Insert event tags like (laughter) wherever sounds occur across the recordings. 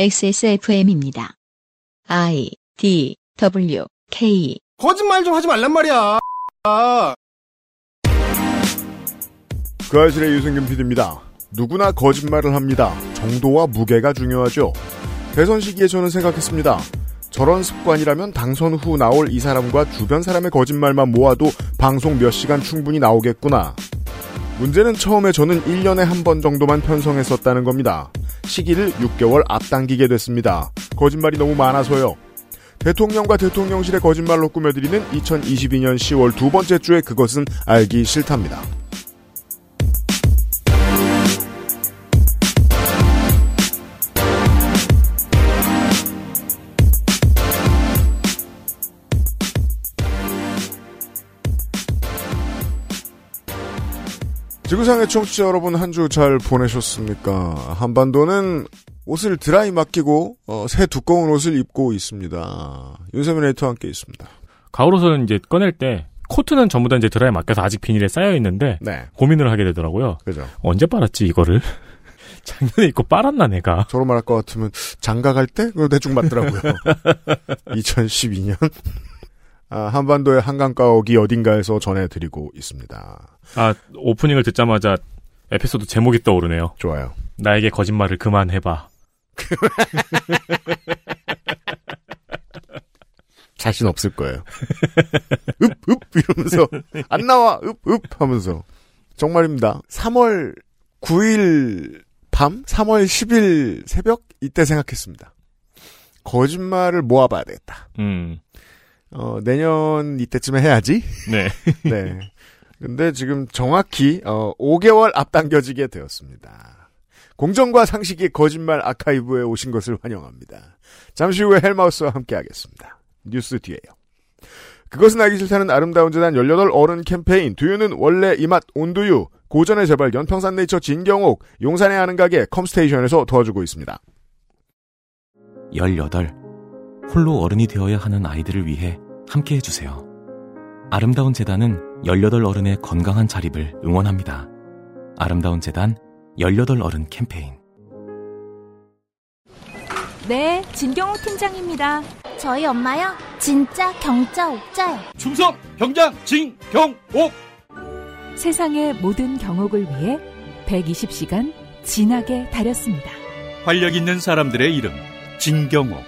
XSFM입니다. I D W K 거짓말 좀 하지 말란 말이야. 아, 그 아실의 유승균 PD입니다. 누구나 거짓말을 합니다. 정도와 무게가 중요하죠. 대선 시기에 저는 생각했습니다. 저런 습관이라면 당선 후 나올 이 사람과 주변 사람의 거짓말만 모아도 방송 몇 시간 충분히 나오겠구나. 문제는 처음에 저는 1년에 한 번 정도만 편성했었다는 겁니다. 시기를 6개월 앞당기게 됐습니다. 거짓말이 너무 많아서요. 대통령과 대통령실의 거짓말로 꾸며드리는 2022년 10월 두 번째 주에 그것은 알기 싫답니다. 지구상의 청취자 여러분 한 주 잘 보내셨습니까? 한반도는 옷을 드라이 맡기고 어, 새 두꺼운 옷을 입고 있습니다. 윤세민 에이터와 함께 있습니다. 가을 옷은 이제 꺼낼 때 코트는 전부 다 이제 드라이 맡겨서 아직 비닐에 쌓여 있는데 네, 고민을 하게 되더라고요. 그죠. 언제 빨았지 이거를? (laughs) 작년에 입고 빨았나 내가? 저로 말할 것 같으면 장가 갈 때? 그거 대충 맞더라고요. (laughs) 2012년. 아, 한반도의 한강가옥이 어딘가에서 전해드리고 있습니다. 아 오프닝을 듣자마자 에피소드 제목이 떠오르네요. 좋아요. 나에게 거짓말을 그만해봐. (laughs) 자신 없을 거예요. 읍, 읍! 이러면서, (laughs) 안 나와! 읍, 읍! 하면서. 정말입니다. 3월 9일 밤? 3월 10일 새벽? 이때 생각했습니다. 거짓말을 모아봐야 되겠다. 음, 어, 내년 이때쯤에 해야지? 네. (laughs) (laughs) 네. 근데 지금 정확히, 어, 5개월 앞당겨지게 되었습니다. 공정과 상식의 거짓말 아카이브에 오신 것을 환영합니다. 잠시 후에 헬마우스와 함께 하겠습니다. 뉴스 뒤에요. 그것은 알기 싫다는 아름다운 재단 18 어른 캠페인 두유는 원래 이 맛 온두유 고전의 재발견 평산 네이처 진경옥 용산의 아는 가게 컴스테이션에서 도와주고 있습니다. 18. 홀로 어른이 되어야 하는 아이들을 위해 함께 해주세요. 아름다운 재단은 18 어른의 건강한 자립을 응원합니다. 아름다운 재단 18 어른 캠페인. 네, 진경호 팀장입니다. 저희 엄마요? 진짜 경자 옥자요. 충성 경장 진경옥. 세상의 모든 경옥을 위해 120시간 진하게 다렸습니다. 활력 있는 사람들의 이름 진경옥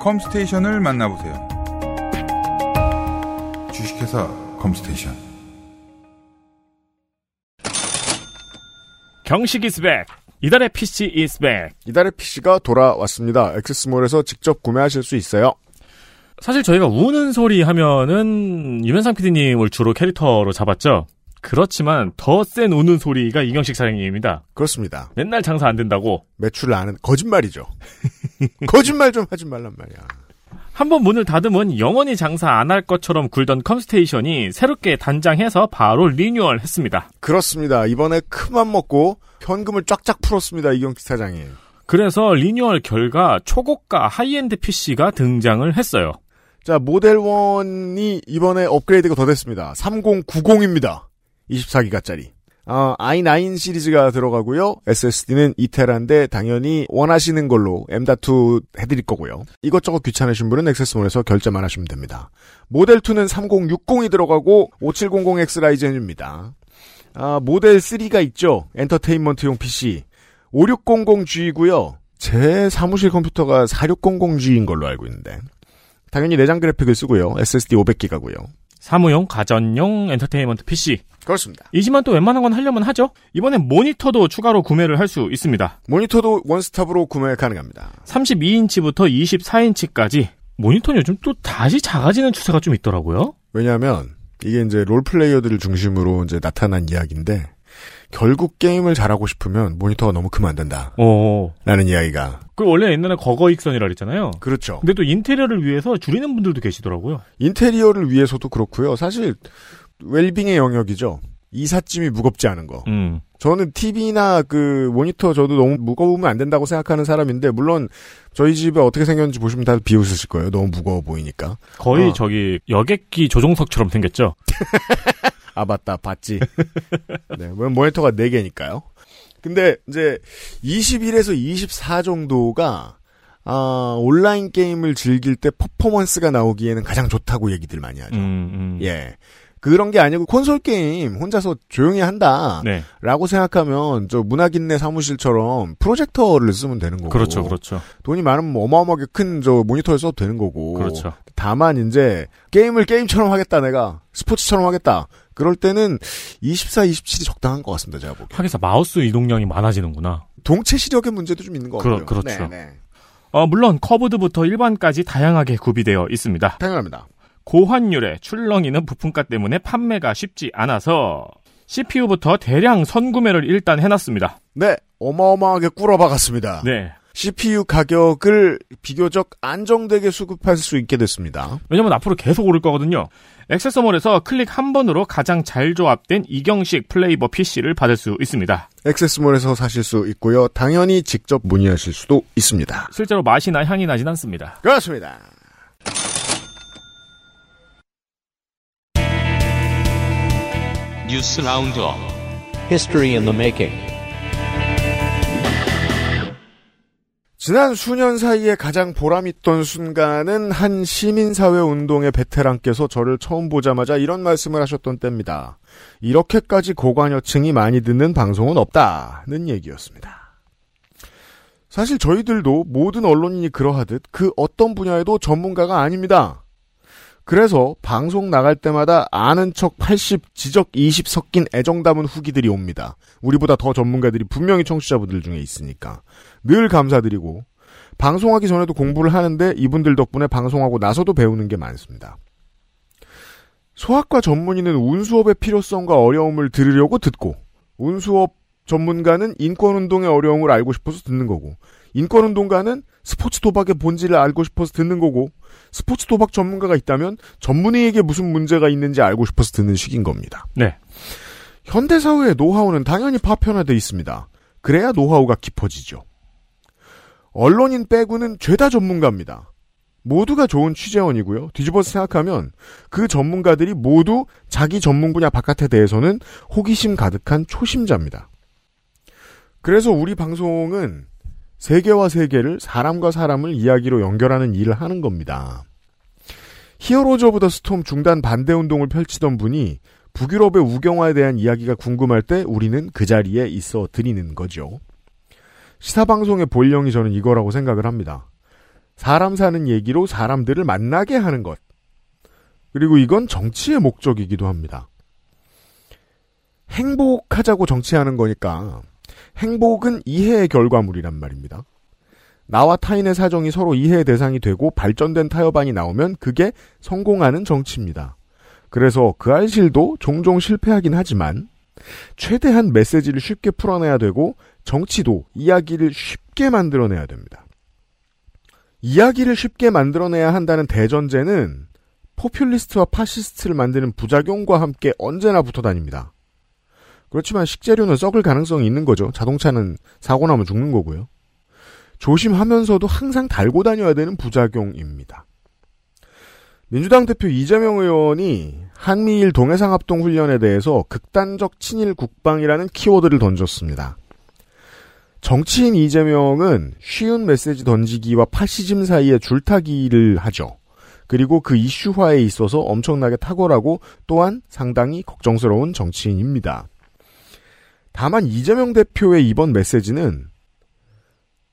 컴스테이션을 만나보세요. 주식회사 컴스테이션 경식 is back. 이달의 PC is back. 이달의 PC가 돌아왔습니다. 액세스몰에서 직접 구매하실 수 있어요. 사실 저희가 우는 소리 하면은 유면상 PD님을 주로 캐릭터로 잡았죠. 그렇지만 더 센 우는 소리가 이경식 사장님입니다. 그렇습니다. 맨날 장사 안 된다고 매출을 아는 거짓말이죠. (laughs) 거짓말 좀 하지 말란 말이야. 한번 문을 닫으면 영원히 장사 안 할 것처럼 굴던 컴스테이션이 새롭게 단장해서 바로 리뉴얼 했습니다. 그렇습니다. 이번에 큰맘 먹고 현금을 쫙쫙 풀었습니다. 이경식 사장이. 그래서 리뉴얼 결과 초고가 high-end PC가 등장을 했어요. 자, 모델 1이 이번에 업그레이드가 더 됐습니다. 3090입니다. 24기가짜리. 어, i9 시리즈가 들어가고요. SSD는 2테라인데 당연히 원하시는 걸로 M.2 해드릴 거고요. 이것저것 귀찮으신 분은 액세스몰에서 결제만 하시면 됩니다. 모델 2는 3060이 들어가고 5700X 라이젠입니다. 아, 모델 3가 있죠. 엔터테인먼트용 PC. 5600G이고요. 제 사무실 컴퓨터가 4600G인 걸로 알고 있는데. 당연히 내장 그래픽을 쓰고요. SSD 500기가고요. 사무용, 가전용 엔터테인먼트 PC. 그렇습니다. 이지만 또 웬만한 건 하려면 하죠. 이번엔 모니터도 추가로 구매를 할 수 있습니다. 모니터도 원스톱으로 구매 가능합니다. 32인치부터 24인치까지. 모니터는 요즘 또 다시 작아지는 추세가 좀 있더라고요. 왜냐하면 이게 이제 롤플레이어들을 중심으로 이제 나타난 이야기인데 결국 게임을 잘하고 싶으면 모니터가 너무 크면 안 된다. 어. 라는 이야기가. 그 원래 옛날에 거거익선이라 그랬잖아요. 그렇죠. 근데 또 인테리어를 위해서 줄이는 분들도 계시더라고요. 인테리어를 위해서도 그렇고요. 사실 웰빙의 영역이죠. 이삿짐이 무겁지 않은 거. 음. 저는 TV나 그 모니터 저도 너무 무거우면 안 된다고 생각하는 사람인데 물론 저희 집에 어떻게 생겼는지 보시면 다들 비웃으실 거예요. 너무 무거워 보이니까. 거의 어. 저기 여객기 조종석처럼 생겼죠. (laughs) 아 맞다 봤지. (laughs) 네, 뭐 모니터가 4 개니까요. 근데 이제 21에서 24 정도가 아, 온라인 게임을 즐길 때 퍼포먼스가 나오기에는 가장 좋다고 얘기들 많이 하죠. 음, 음. 예. 그런 게 아니고 콘솔 게임 혼자서 조용히 한다. 네. 라고 생각하면 저 문학인내 사무실처럼 프로젝터를 쓰면 되는 거고. 그렇죠, 그렇죠. 돈이 많으면 뭐 어마어마하게 큰 저 모니터를 써도 되는 거고. 그렇죠. 다만 이제 게임을 게임처럼 하겠다 내가 스포츠처럼 하겠다. 그럴 때는 24, 27이 적당한 것 같습니다. 제가 보기에. 하기사 마우스 이동량이 많아지는구나. 동체 시력의 문제도 좀 있는 것 같고요. 그렇죠. 네, 네. 어, 물론 커브드부터 일반까지 다양하게 구비되어 있습니다. 당연합니다. 고환율의 출렁이는 부품가 때문에 판매가 쉽지 않아서 CPU부터 대량 선구매를 일단 해놨습니다. 네, 어마어마하게 꿇어박았습니다. 네. CPU 가격을 비교적 안정되게 수급할 수 있게 됐습니다. 왜냐면 앞으로 계속 오를 거거든요. 액세스몰에서 클릭 한 번으로 가장 잘 조합된 이경식 flavor PC를 받을 수 있습니다. 액세스몰에서 사실 수 있고요. 당연히 직접 문의하실 수도 있습니다. 실제로 맛이나 향이 나진 않습니다. 그렇습니다. News Roundup History in the making. 지난 수년 사이에 가장 보람있던 순간은 한 시민사회 운동의 베테랑께서 저를 처음 보자마자 이런 말씀을 하셨던 때입니다. 이렇게까지 고관여층이 많이 듣는 방송은 없다는 얘기였습니다. 사실 저희들도 모든 언론인이 그러하듯 그 어떤 분야에도 전문가가 아닙니다. 그래서 방송 나갈 때마다 아는 척 80, 지적 20 섞인 애정 담은 후기들이 옵니다. 우리보다 더 전문가들이 분명히 청취자분들 중에 있으니까. 늘 감사드리고 방송하기 전에도 공부를 하는데 이분들 덕분에 방송하고 나서도 배우는 게 많습니다. 소아과 전문의는 운수업의 필요성과 어려움을 들으려고 듣고 운수업 전문가는 인권운동의 어려움을 알고 싶어서 듣는 거고 인권운동가는 스포츠 도박의 본질을 알고 싶어서 듣는 거고 스포츠 도박 전문가가 있다면 전문의에게 무슨 문제가 있는지 알고 싶어서 듣는 식인 겁니다. 네. 현대 사회의 노하우는 당연히 파편화되어 있습니다. 그래야 노하우가 깊어지죠. 언론인 빼고는 죄다 전문가입니다. 모두가 좋은 취재원이고요. 뒤집어서 생각하면 그 전문가들이 모두 자기 전문 분야 바깥에 대해서는 호기심 가득한 초심자입니다. 그래서 우리 방송은 세계와 세계를 사람과 사람을 이야기로 연결하는 일을 하는 겁니다. 히어로즈 오브 더 스톰 중단 반대 운동을 펼치던 분이 북유럽의 우경화에 대한 이야기가 궁금할 때 우리는 그 자리에 있어 드리는 거죠. 시사방송의 본령이 저는 이거라고 생각을 합니다. 사람 사는 얘기로 사람들을 만나게 하는 것. 그리고 이건 정치의 목적이기도 합니다. 행복하자고 정치하는 거니까 행복은 이해의 결과물이란 말입니다. 나와 타인의 사정이 서로 이해의 대상이 되고 발전된 타협안이 나오면 그게 성공하는 정치입니다. 그래서 그알싫도 종종 실패하긴 하지만 최대한 메시지를 쉽게 풀어내야 되고 정치도 이야기를 쉽게 만들어내야 됩니다. 이야기를 쉽게 만들어내야 한다는 대전제는 포퓰리스트와 파시스트를 만드는 부작용과 함께 언제나 붙어 다닙니다. 그렇지만 식재료는 썩을 가능성이 있는 거죠. 자동차는 사고 나면 죽는 거고요. 조심하면서도 항상 달고 다녀야 되는 부작용입니다. 민주당 대표 이재명 의원이 한미일 동해상합동 훈련에 대해서 극단적 친일 국방이라는 키워드를 던졌습니다. 정치인 이재명은 쉬운 메시지 던지기와 파시즘 사이에 줄타기를 하죠. 그리고 그 이슈화에 있어서 엄청나게 탁월하고 또한 상당히 걱정스러운 정치인입니다. 다만 이재명 대표의 이번 메시지는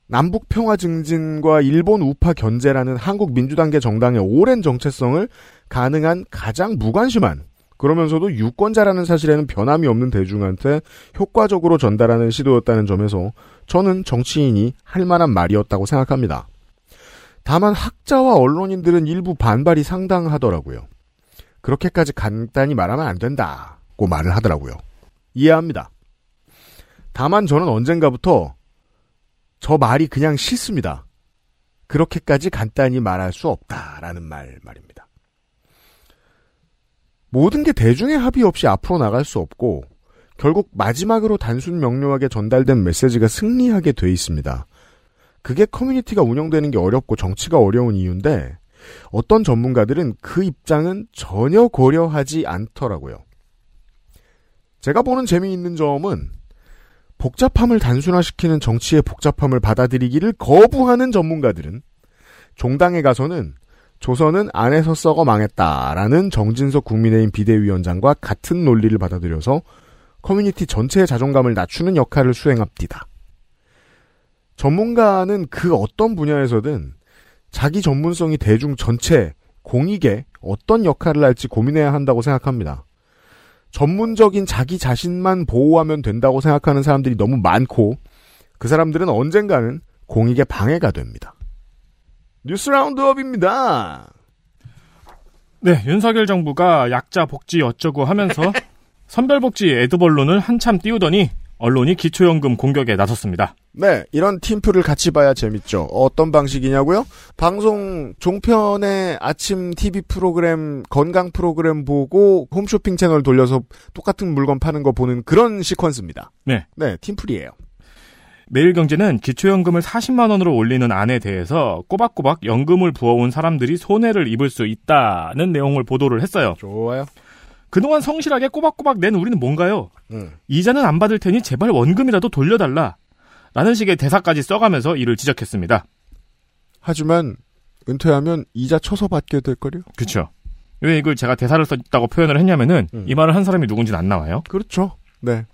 남북 평화 증진과 일본 우파 견제라는 한국 민주당계 정당의 오랜 정체성을 가능한 가장 무관심한 그러면서도 유권자라는 사실에는 변함이 없는 대중한테 효과적으로 전달하는 시도였다는 점에서 저는 정치인이 할 만한 말이었다고 생각합니다. 다만 학자와 언론인들은 일부 반발이 상당하더라고요. 그렇게까지 간단히 말하면 안 된다고 말을 하더라고요. 이해합니다. 다만 저는 언젠가부터 저 말이 그냥 싫습니다. 그렇게까지 간단히 말할 수 없다라는 말 말입니다. 모든 게 대중의 합의 없이 앞으로 나갈 수 없고 결국 마지막으로 단순 명료하게 전달된 메시지가 승리하게 돼 있습니다. 그게 커뮤니티가 운영되는 게 어렵고 정치가 어려운 이유인데 어떤 전문가들은 그 입장은 전혀 고려하지 않더라고요. 제가 보는 재미있는 점은 복잡함을 단순화시키는 정치의 복잡함을 받아들이기를 거부하는 전문가들은 종당에 가서는 조선은 안에서 썩어 망했다라는 정진석 국민의힘 비대위원장과 같은 논리를 받아들여서 커뮤니티 전체의 자존감을 낮추는 역할을 수행합니다. 전문가는 그 어떤 분야에서든 자기 전문성이 대중 전체, 공익에 어떤 역할을 할지 고민해야 한다고 생각합니다. 전문적인 자기 자신만 보호하면 된다고 생각하는 사람들이 너무 많고 그 사람들은 언젠가는 공익에 방해가 됩니다. 뉴스 라운드업입니다. 네, 윤석열 정부가 약자 복지 어쩌고 하면서 (laughs) 선별복지 에드벌론을 한참 띄우더니 언론이 기초연금 공격에 나섰습니다. 네, 이런 팀플을 같이 봐야 재밌죠. 어떤 방식이냐고요? 방송 종편의 아침 TV 프로그램, 건강 프로그램 보고 홈쇼핑 채널 돌려서 똑같은 물건 파는 거 보는 그런 시퀀스입니다. 네. 네, 팀플이에요. 매일경제는 기초연금을 40만 원으로 올리는 안에 대해서 꼬박꼬박 연금을 부어온 사람들이 손해를 입을 수 있다는 내용을 보도를 했어요. 좋아요. 그동안 성실하게 꼬박꼬박 낸 우리는 뭔가요? 음. 이자는 안 받을 테니 제발 원금이라도 돌려달라. 라는 식의 대사까지 써가면서 이를 지적했습니다. 하지만 은퇴하면 이자 쳐서 받게 될 거요. 그렇죠. 왜 이걸 제가 대사를 썼다고 표현을 했냐면은 이 말을 한 사람이 누군지는 안 나와요. 그렇죠. 네.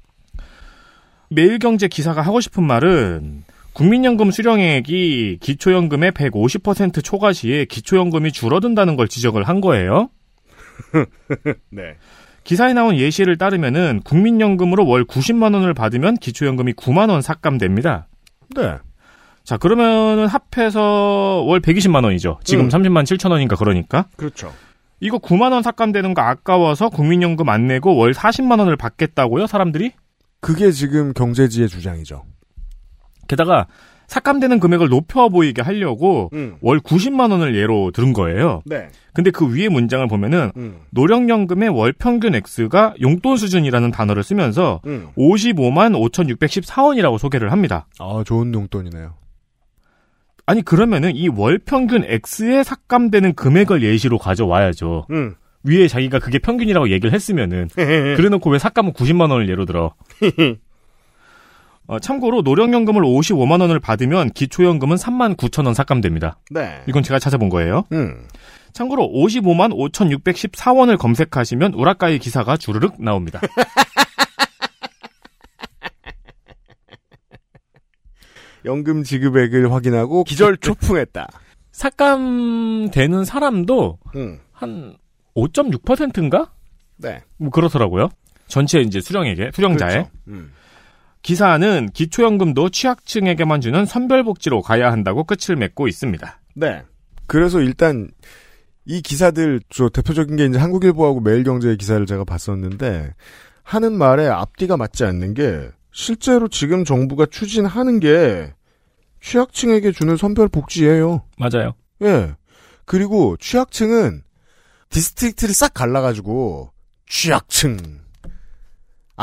매일경제 기사가 하고 싶은 말은 국민연금 수령액이 기초연금의 150% 초과 시에 기초연금이 줄어든다는 걸 지적을 한 거예요. (laughs) 네. 기사에 나온 예시를 따르면은 국민연금으로 월 90만 원을 받으면 기초연금이 9만 원 삭감됩니다. 네. 자, 그러면은 합해서 월 120만 원이죠. 지금 음. 30만 7천 원인가 그러니까. 그렇죠. 이거 9만 원 삭감되는 거 아까워서 국민연금 안 내고 월 40만 원을 받겠다고요, 사람들이? 그게 지금 경제지의 주장이죠. 게다가 삭감되는 금액을 높여 보이게 하려고 음. 월 90만 원을 예로 들은 거예요. 네. 근데 그 위에 문장을 보면은 음. 노령연금의 월 평균 액수가 용돈 수준이라는 단어를 쓰면서 음. 55만 5,614원이라고 소개를 합니다. 아, 좋은 용돈이네요. 아니 그러면은 이 월 평균 X에 삭감되는 금액을 예시로 가져와야죠. 음. 위에 자기가 그게 평균이라고 얘기를 했으면은 (laughs) 그래놓고 왜 삭감은 90만 원을 예로 들어? (laughs) 어, 참고로 노령연금을 55만 원을 받으면 기초연금은 3만 9천 원 삭감됩니다. 네. 이건 제가 찾아본 거예요. 음. 참고로 55만 5,614원을 검색하시면 우라카이 기사가 주르륵 나옵니다. (laughs) 연금 지급액을 확인하고 기절 초풍했다. 삭감되는 사람도 음. 한 5.6%인가? 네. 뭐 그렇더라고요. 전체 이제 수령액에 수령자에 그렇죠. 음. 기사는 기초연금도 취약층에게만 주는 선별복지로 가야 한다고 끝을 맺고 있습니다. 네. 그래서 일단 이 기사들 저 대표적인 게 이제 한국일보하고 매일경제의 기사를 제가 봤었는데 하는 말에 앞뒤가 맞지 않는 게 실제로 지금 정부가 추진하는 게 취약층에게 주는 선별 복지예요. 맞아요. 예. 그리고 취약층은 district를 싹 갈라가지고 취약층,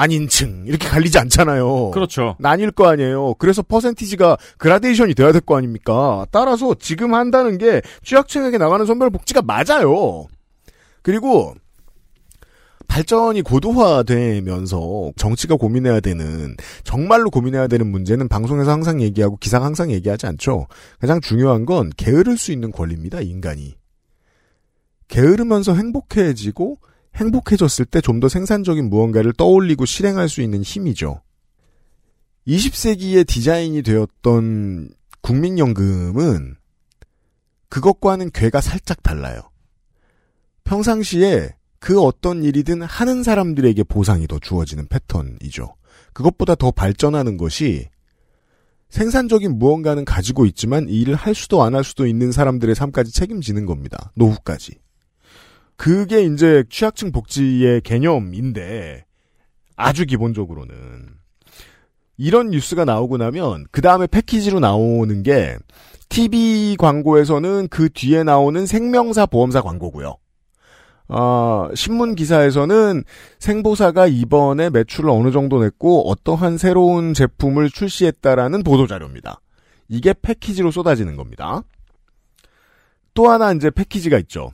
아닌층 이렇게 갈리지 않잖아요. 그렇죠. 나뉠 거 아니에요. 그래서 퍼센티지가 그라데이션이 돼야 될 거 아닙니까? 따라서 지금 한다는 게 취약층에게 나가는 선별 복지가 맞아요. 그리고 발전이 고도화되면서 정치가 고민해야 되는 정말로 고민해야 되는 문제는 방송에서 항상 얘기하고 기사가 항상 얘기하지 않죠. 가장 중요한 건 게으를 수 있는 권리입니다. 인간이 게으르면서 행복해지고 행복해졌을 때 좀 더 생산적인 무언가를 떠올리고 실행할 수 있는 힘이죠. 20세기에 디자인이 되었던 국민연금은 그것과는 궤가 살짝 달라요. 평상시에 그 어떤 일이든 하는 사람들에게 보상이 더 주어지는 패턴이죠. 그것보다 더 발전하는 것이 생산적인 무언가는 가지고 있지만 이 일을 할 수도 안 할 수도 있는 사람들의 삶까지 책임지는 겁니다. 노후까지. 그게 이제 취약층 복지의 개념인데 아주 기본적으로는 이런 뉴스가 나오고 나면 그 다음에 패키지로 나오는 게 TV 광고에서는 그 뒤에 나오는 생명사 보험사 광고고요. 어, 신문 기사에서는 생보사가 이번에 매출을 어느 정도 냈고 어떠한 새로운 제품을 출시했다라는 보도 자료입니다. 이게 패키지로 쏟아지는 겁니다. 또 하나 이제 패키지가 있죠.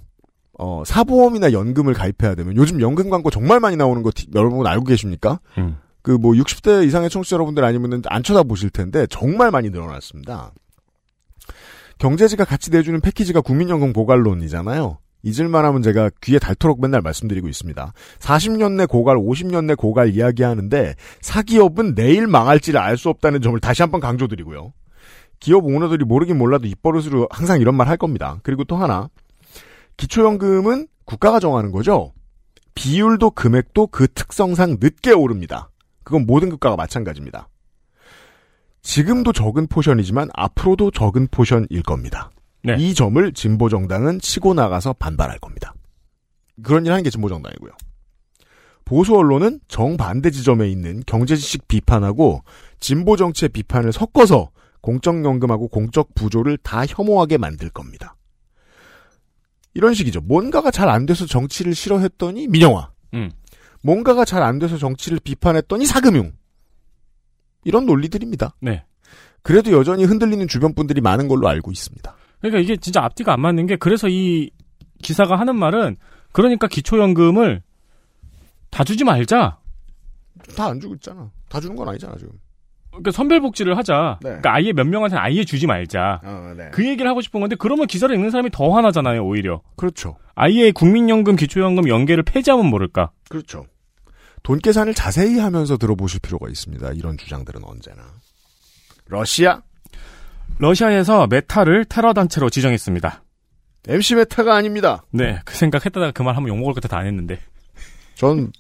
어, 사보험이나 연금을 가입해야 되면 요즘 연금 광고 정말 많이 나오는 거 여러분 알고 계십니까? 음. 그뭐 60대 이상의 청취자 여러분들 아니면은 안 쳐다보실 텐데 정말 많이 늘어났습니다. 경제지가 같이 내주는 패키지가 국민연금 고갈론이잖아요. 잊을만 하면 제가 귀에 닳도록 맨날 말씀드리고 있습니다. 40년 내 고갈, 50년 내 고갈 이야기하는데 사기업은 내일 망할지를 알 수 없다는 점을 다시 한번 강조드리고요. 기업 오너들이 모르긴 몰라도 입버릇으로 항상 이런 말 할 겁니다. 그리고 또 하나 기초연금은 국가가 정하는 거죠. 비율도 금액도 그 특성상 늦게 오릅니다. 그건 모든 국가가 마찬가지입니다. 지금도 적은 portion이지만 앞으로도 적은 portion일 겁니다. 네. 이 점을 진보 정당은 치고 나가서 반발할 겁니다. 그런 일 하는 게 진보 정당이고요. 보수 언론은 정반대 지점에 있는 경제 지식 비판하고 진보 정치의 비판을 섞어서 공적연금하고 공적 부조를 다 혐오하게 만들 겁니다. 이런 식이죠. 뭔가가 잘 안 돼서 정치를 싫어했더니 민영화. 음. 뭔가가 잘 안 돼서 정치를 비판했더니 사금융. 이런 논리들입니다. 네. 그래도 여전히 흔들리는 주변 분들이 많은 걸로 알고 있습니다. 그러니까 이게 진짜 앞뒤가 안 맞는 게 그래서 이 기사가 하는 말은 그러니까 기초연금을 다 주지 말자. 다 안 주고 있잖아. 다 주는 건 아니잖아 지금. 그러니까 선별복지를 하자. 네. 그러니까 아예 몇 명한테는 아예 주지 말자. 어, 네. 그 얘기를 하고 싶은 건데 그러면 기사를 읽는 사람이 더 화나잖아요 오히려. 그렇죠. 아예 국민연금 기초연금 연계를 폐지하면 모를까. 그렇죠. 돈 계산을 자세히 하면서 들어보실 필요가 있습니다. 이런 주장들은 언제나. 러시아 러시아에서 메타를 테러 단체로 지정했습니다. MC 메타가 아닙니다. 네, 그 생각했다가 그 말 하면 욕먹을 것 같아 안 했는데. 전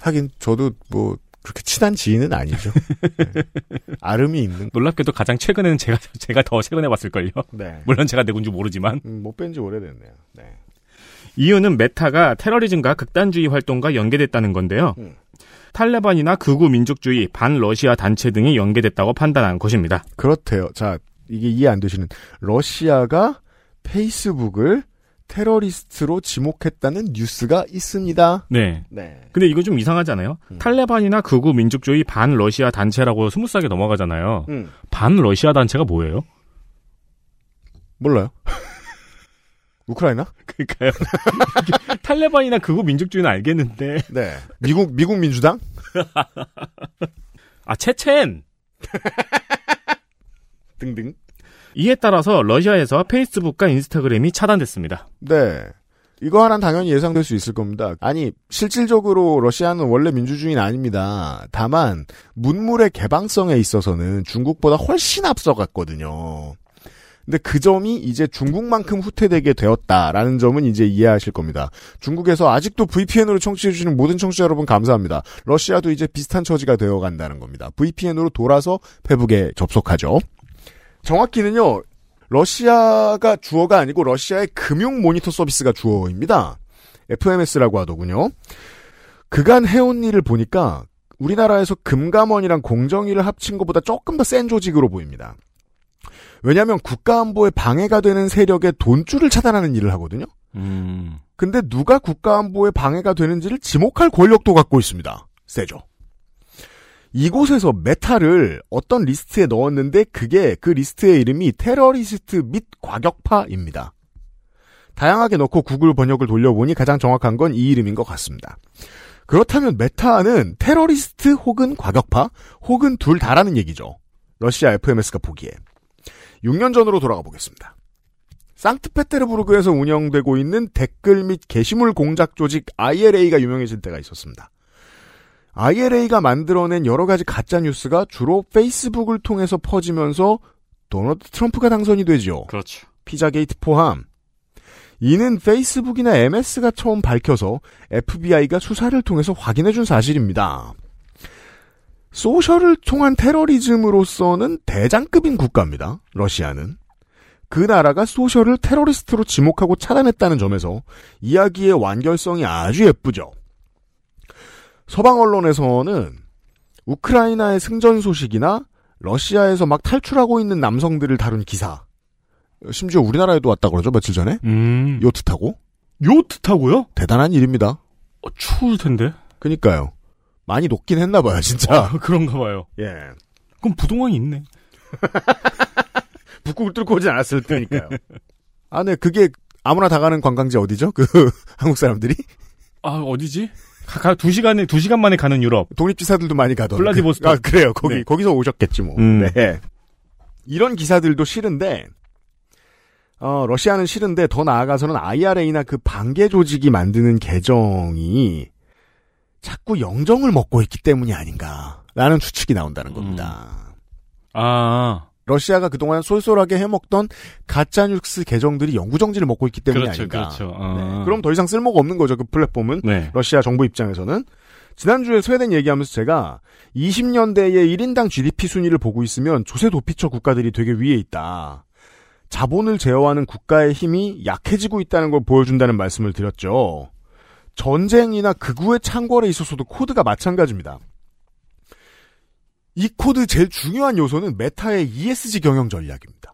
하긴 저도 뭐 그렇게 친한 지인은 아니죠. 네. (laughs) 알음이 있는. 놀랍게도 가장 최근에는 제가 제가 더 최근에 봤을걸요. 네. 물론 제가 누군지 모르지만. 음, 못뵌 지 오래됐네요. 네. 이유는 메타가 테러리즘과 극단주의 활동과 연계됐다는 건데요. 음. 탈레반이나 극우 민족주의, 반러시아 단체 등이 연계됐다고 판단한 것입니다. 그렇대요. 자, 이게 이해 안 되시는 러시아가 페이스북을 테러리스트로 지목했다는 뉴스가 있습니다. 네. 네. 근데 이거 좀 이상하지 않아요? 음. 탈레반이나 극우 민족주의 반 러시아 단체라고 smooth하게 넘어가잖아요. 음. 반 러시아 단체가 뭐예요? 몰라요. (laughs) 우크라이나? 그러니까요. (laughs) 탈레반이나 극우 민족주의는 알겠는데. 네. 미국 미국 민주당? (laughs) 아 체첸. 등등. 이에 따라서 러시아에서 페이스북과 인스타그램이 차단됐습니다. 네. 이거 하나는 당연히 예상될 수 있을 겁니다. 아니, 실질적으로 러시아는 원래 민주주의는 아닙니다. 다만, 문물의 개방성에 있어서는 중국보다 훨씬 앞서갔거든요. 근데 그 점이 이제 중국만큼 후퇴되게 되었다라는 점은 이제 이해하실 겁니다. 중국에서 아직도 VPN으로 청취해주시는 모든 청취자 여러분 감사합니다. 러시아도 이제 비슷한 처지가 되어 간다는 겁니다. VPN으로 돌아서 페북에 접속하죠. 정확히는요, 러시아가 주어가 아니고 러시아의 금융 모니터 서비스가 주어입니다. FMS라고 하더군요. 그간 해온 일을 보니까 우리나라에서 금감원이랑 공정위를 합친 것보다 조금 더 센 조직으로 보입니다. 왜냐하면 국가안보에 방해가 되는 세력의 돈줄을 차단하는 일을 하거든요. 음. 근데 누가 국가안보에 방해가 되는지를 지목할 권력도 갖고 있습니다. 세죠. 이곳에서 메타를 어떤 리스트에 넣었는데 그게 그 리스트의 이름이 테러리스트 및 과격파입니다. 다양하게 넣고 구글 번역을 돌려보니 가장 정확한 건 이 이름인 것 같습니다. 그렇다면 메타는 테러리스트 혹은 과격파 혹은 둘 다라는 얘기죠. 러시아 FMS가 보기에. 6년 전으로 돌아가 보겠습니다. 상트페테르부르크에서 운영되고 있는 댓글 및 게시물 공작 조직 IRA가 유명해질 때가 있었습니다. IRA가 만들어낸 여러 가지 가짜 뉴스가 주로 페이스북을 통해서 퍼지면서 도널드 트럼프가 당선이 되죠. 그렇죠. 피자 게이트 포함. 이는 페이스북이나 MS가 처음 밝혀서 FBI가 수사를 통해서 확인해준 사실입니다. 소셜을 통한 테러리즘으로서는 대장급인 국가입니다. 러시아는. 그 나라가 소셜을 테러리스트로 지목하고 차단했다는 점에서 이야기의 완결성이 아주 예쁘죠. 서방 언론에서는 우크라이나의 승전 소식이나 러시아에서 막 탈출하고 있는 남성들을 다룬 기사. 심지어 우리나라에도 왔다 그러죠 며칠 전에 음. 요트 타고 요트 타고요? 대단한 일입니다. 어, 추울 텐데. 그니까요. 많이 녹긴 했나 봐요 진짜. 아, (laughs) 그런가 봐요. 예. 그럼 부동항이 있네. (laughs) 북극을 뚫고 오진 않았을 테니까요. 아, 네, 그게 아무나 다 가는 관광지 어디죠? 그 (laughs) 한국 사람들이 아, 어디지? 가, 가, 두 시간에, 두 시간 만에 가는 유럽. 독립지사들도 많이 가던. 블라디보스토크. 아, 그래요. 거기 네. 거기서 오셨겠지 뭐. 음. 네. 이런 기사들도 싫은데 어, 러시아는 싫은데 더 나아가서는 IRA나 그 반개 조직이 만드는 계정이 자꾸 영정을 먹고 있기 때문이 아닌가라는 추측이 나온다는 겁니다. 아, 러시아가 그동안 쏠쏠하게 해먹던 가짜뉴스 계정들이 영구정지를 먹고 있기 때문이 그렇죠, 아닌가. 그렇죠. 아. 네. 그럼 더 이상 쓸모가 없는 거죠, 그 플랫폼은. 네. 러시아 정부 입장에서는. 지난주에 스웨덴 얘기하면서 제가 20년대의 1인당 GDP 순위를 보고 있으면 조세 도피처 국가들이 되게 위에 있다. 자본을 제어하는 국가의 힘이 약해지고 있다는 걸 보여준다는 말씀을 드렸죠. 전쟁이나 극우의 창궐에 있어서도 코드가 마찬가지입니다. 이 코드 제일 중요한 요소는 메타의 ESG 경영 전략입니다.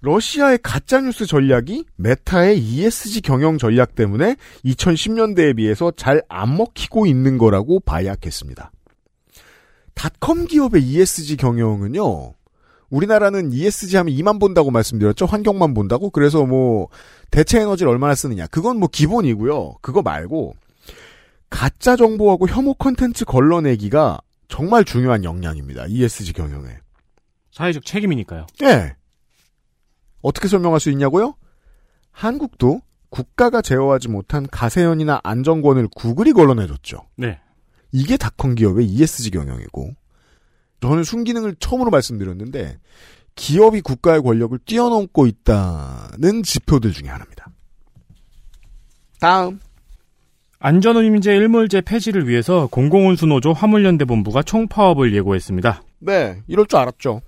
러시아의 가짜뉴스 전략이 메타의 ESG 경영 전략 때문에 2010년대에 비해서 잘 안 먹히고 있는 거라고 봐야겠습니다. 닷컴 기업의 ESG 경영은요, 우리나라는 ESG 하면 이만 본다고 말씀드렸죠? 환경만 본다고? 그래서 뭐, 대체 에너지를 얼마나 쓰느냐. 그건 뭐 기본이고요. 그거 말고, 가짜 정보하고 혐오 컨텐츠 걸러내기가 정말 중요한 역량입니다. ESG 경영에. 사회적 책임이니까요. 예. 어떻게 설명할 수 있냐고요? 한국도 국가가 제어하지 못한 가세연이나 안정권을 구글이 걸러내줬죠. 네. 이게 닷컴 기업의 ESG 경영이고, 저는 순기능을 처음으로 말씀드렸는데, 기업이 국가의 권력을 뛰어넘고 있다는 지표들 중에 하나입니다. 다음. 안전운임제 일몰제 폐지를 위해서 공공운수노조 화물연대본부가 총파업을 예고했습니다. 네, 이럴 줄 알았죠.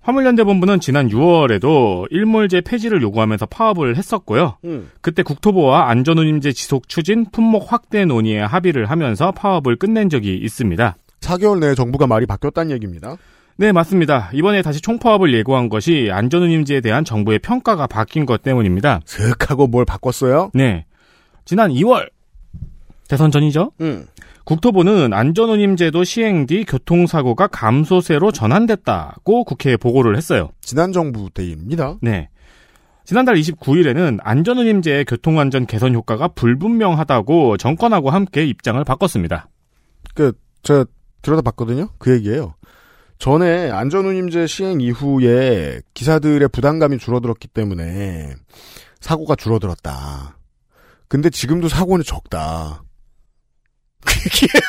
화물연대본부는 지난 6월에도 일몰제 폐지를 요구하면서 파업을 했었고요. 음. 그때 국토부와 안전운임제 지속 추진, 품목 확대 논의에 합의를 하면서 파업을 끝낸 적이 있습니다. 4개월 내에 정부가 말이 바뀌었다는 얘기입니다. 네, 맞습니다. 이번에 다시 총파업을 예고한 것이 안전운임제에 대한 정부의 평가가 바뀐 것 때문입니다. 슥하고 뭘 바꿨어요? 네. 지난 2월 대선 전이죠. 음. 국토부는 안전운임 제도 시행 뒤 교통사고가 감소세로 전환됐다고 국회에 보고를 했어요. 지난 정부 때입니다. 네. 지난달 29일에는 안전운임제의 교통안전 개선 효과가 불분명하다고 정권하고 함께 입장을 바꿨습니다. 그, 제가 들여다 봤거든요? 그 얘기예요. 전에 안전운임제 시행 이후에 기사들의 부담감이 줄어들었기 때문에 사고가 줄어들었다. 근데 지금도 사고는 적다. 그 얘기예요.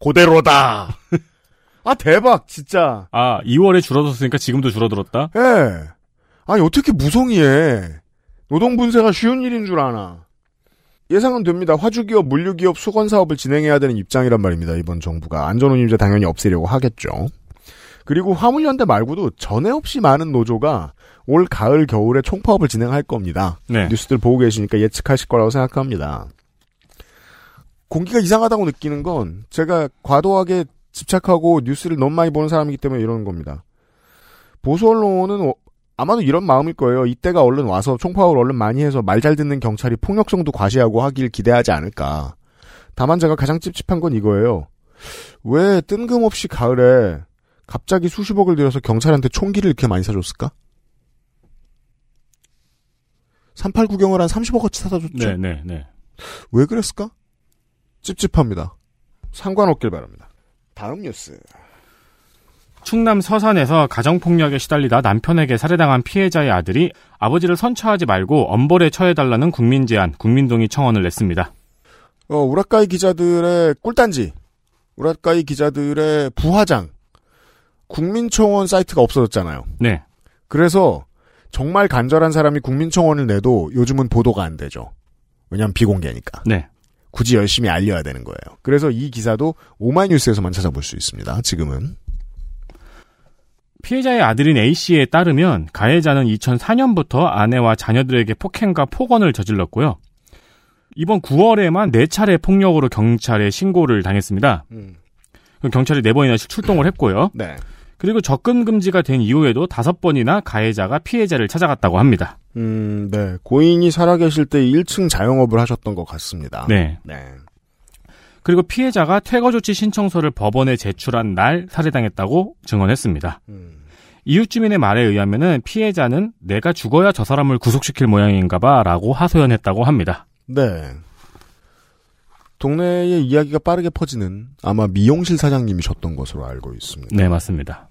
(laughs) 그대로다. 아, 대박, 진짜. 아, 2월에 줄어들었으니까 지금도 줄어들었다? 예. 아니, 어떻게 무성의해. 노동 분쇄가 쉬운 일인 줄 아나. 예상은 됩니다. 화주기업, 물류기업, 수건사업을 진행해야 되는 입장이란 말입니다. 이번 정부가. 안전운임제 당연히 없애려고 하겠죠. 그리고 화물연대 말고도 전에 없이 많은 노조가 올 가을 겨울에 총파업을 진행할 겁니다. 네. 뉴스들 보고 계시니까 예측하실 거라고 생각합니다. 공기가 이상하다고 느끼는 건 제가 과도하게 집착하고 뉴스를 너무 많이 보는 사람이기 때문에 이러는 겁니다. 보수 언론은 어, 아마도 이런 마음일 거예요. 이때가 얼른 와서 총파업을 얼른 많이 해서 말 잘 듣는 경찰이 폭력성도 과시하고 하길 기대하지 않을까. 다만 제가 가장 찝찝한 건 이거예요. 왜 뜬금없이 가을에 갑자기 수십억을 들여서 경찰한테 총기를 이렇게 많이 사줬을까? 38 구경을 한 30억어치 사다 줬죠. 네, 네, 네. 왜 그랬을까? 찝찝합니다. 상관없길 바랍니다. 다음 뉴스. 충남 서산에서 가정폭력에 시달리다 남편에게 살해당한 피해자의 아들이 아버지를 선처하지 말고 엄벌에 처해달라는 국민 제안, 국민동의 청원을 냈습니다. 어, 우라카이 기자들의 꿀단지, 우라카이 기자들의 부화장, 국민청원 사이트가 없어졌잖아요. 네. 그래서 정말 간절한 사람이 국민청원을 내도 요즘은 보도가 안 되죠. 왜냐하면 비공개니까. 네. 굳이 열심히 알려야 되는 거예요. 그래서 이 기사도 오마이뉴스에서만 찾아볼 수 있습니다. 지금은. 피해자의 아들인 A씨에 따르면 가해자는 2004년부터 아내와 자녀들에게 폭행과 폭언을 저질렀고요. 이번 9월에만 4차례 폭력으로 경찰에 신고를 당했습니다. 음. 경찰이 4번이나 출동을 했고요. 네. 그리고 접근 금지가 된 이후에도 5번이나 가해자가 피해자를 찾아갔다고 합니다. 음, 네. 고인이 살아계실 때 1층 자영업을 하셨던 것 같습니다. 네. 네. 그리고 피해자가 퇴거조치 신청서를 법원에 제출한 날 살해당했다고 증언했습니다. 음. 이웃 주민의 말에 의하면은 피해자는 내가 죽어야 저 사람을 구속시킬 모양인가봐라고 하소연했다고 합니다. 네. 동네의 이야기가 빠르게 퍼지는 아마 미용실 사장님이셨던 것으로 알고 있습니다. 네, 맞습니다.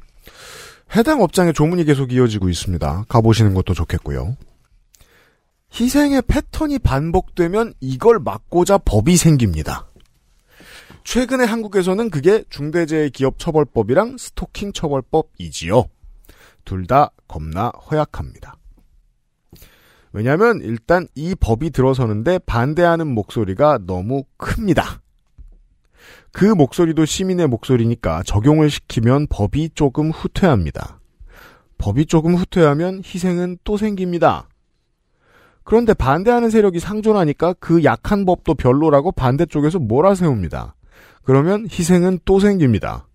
해당 업장의 조문이 계속 이어지고 있습니다. 가보시는 것도 좋겠고요. 희생의 패턴이 반복되면 이걸 막고자 법이 생깁니다. 최근에 한국에서는 그게 중대재해기업처벌법이랑 스토킹 처벌법이지요. 둘 다 겁나 허약합니다. 왜냐하면 일단 이 법이 들어서는데 반대하는 목소리가 너무 큽니다. 그 목소리도 시민의 목소리니까 적용을 시키면 법이 조금 후퇴합니다. 법이 조금 후퇴하면 희생은 또 생깁니다. 그런데 반대하는 세력이 상존하니까 그 약한 법도 별로라고 반대쪽에서 몰아세웁니다. 그러면 희생은 또 생깁니다.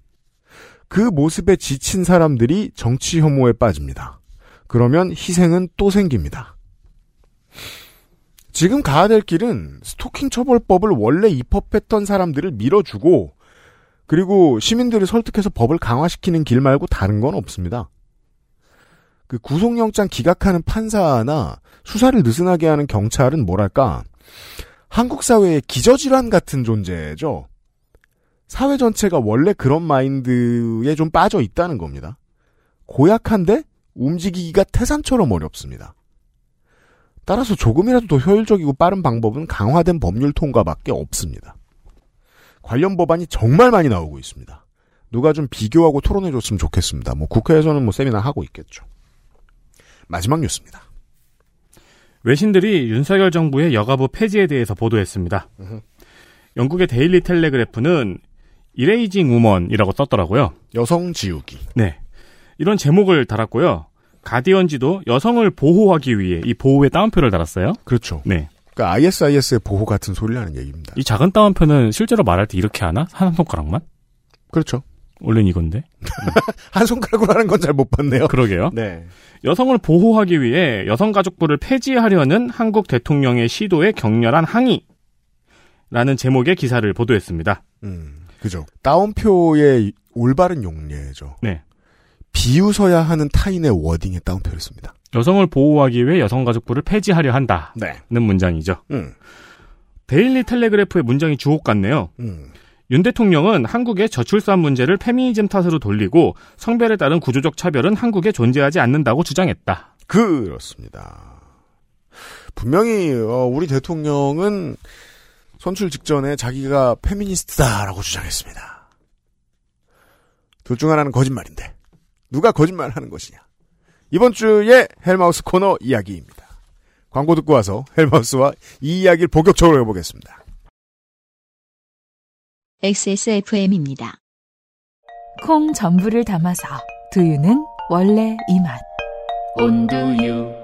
그 모습에 지친 사람들이 정치 혐오에 빠집니다. 그러면 희생은 또 생깁니다. 지금 가야 될 길은 스토킹 처벌법을 원래 입법했던 사람들을 밀어주고 그리고 시민들을 설득해서 법을 강화시키는 길 말고 다른 건 없습니다. 그 구속영장 기각하는 판사나 수사를 느슨하게 하는 경찰은 뭐랄까 한국 사회의 기저질환 같은 존재죠. 사회 전체가 원래 그런 마인드에 좀 빠져 있다는 겁니다. 고약한데 움직이기가 태산처럼 어렵습니다. 따라서 조금이라도 더 효율적이고 빠른 방법은 강화된 법률 통과밖에 없습니다. 관련 법안이 정말 많이 나오고 있습니다. 누가 좀 비교하고 토론해 줬으면 좋겠습니다. 뭐 국회에서는 뭐 세미나 하고 있겠죠. 마지막 뉴스입니다. 외신들이 윤석열 정부의 여가부 폐지에 대해서 보도했습니다. 으흠. 영국의 데일리 텔레그래프는 이레이징 우먼이라고 썼더라고요. 여성 지우기. 네. 이런 제목을 달았고요. 가디언지도 여성을 보호하기 위해 이 보호의 따옴표를 달았어요. 그렇죠. 네. 그러니까 ISIS의 보호 같은 소리를 하는 얘기입니다. 이 작은 따옴표는 실제로 말할 때 이렇게 하나? 한 손가락만? 그렇죠. 원래는 이건데. (laughs) 한 손가락으로 하는 건 잘 못 봤네요. 그러게요. 네. 여성을 보호하기 위해 여성가족부를 폐지하려는 한국 대통령의 시도에 격렬한 항의 라는 제목의 기사를 보도했습니다. 음, 그죠. 따옴표의 올바른 용례죠. 네. 비웃어야 하는 타인의 wording에 따옴표를 씁니다. 여성을 보호하기 위해 여성가족부를 폐지하려 한다는 네. 문장이죠. 음, 데일리 텔레그래프의 문장이 주옥 같네요. 음. 윤 대통령은 한국의 저출산 문제를 페미니즘 탓으로 돌리고 성별에 따른 구조적 차별은 한국에 존재하지 않는다고 주장했다. 그렇습니다. 분명히 어, 우리 대통령은 선출 직전에 자기가 페미니스트다라고 주장했습니다. 둘 중 하나는 거짓말인데 누가 거짓말하는 것이냐? 이번 주에 헬마우스 코너 이야기입니다. 광고 듣고 와서 헬마우스와 이 이야기를 본격적으로 해보겠습니다. XSFM입니다. 콩 전부를 담아서 두유는 원래 이 맛. 온두유.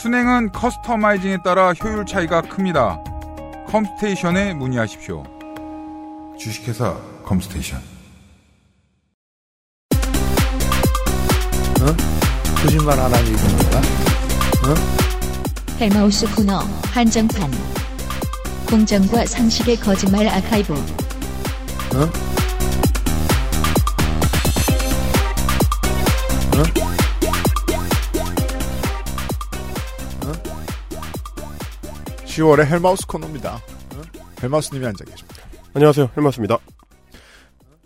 순행은 커스터마이징에 따라 효율 차이가 큽니다. 컴스테이션에 문의하십시오. 주식회사 컴스테이션. 거짓말 안 하는 이건가? 헬마우스 코너 한정판. 공정과 상식의 거짓말 아카이브. 어? 10월의 헬마우스 코너입니다. 헬마우스님이 앉아 계십니다. 안녕하세요 헬마스입니다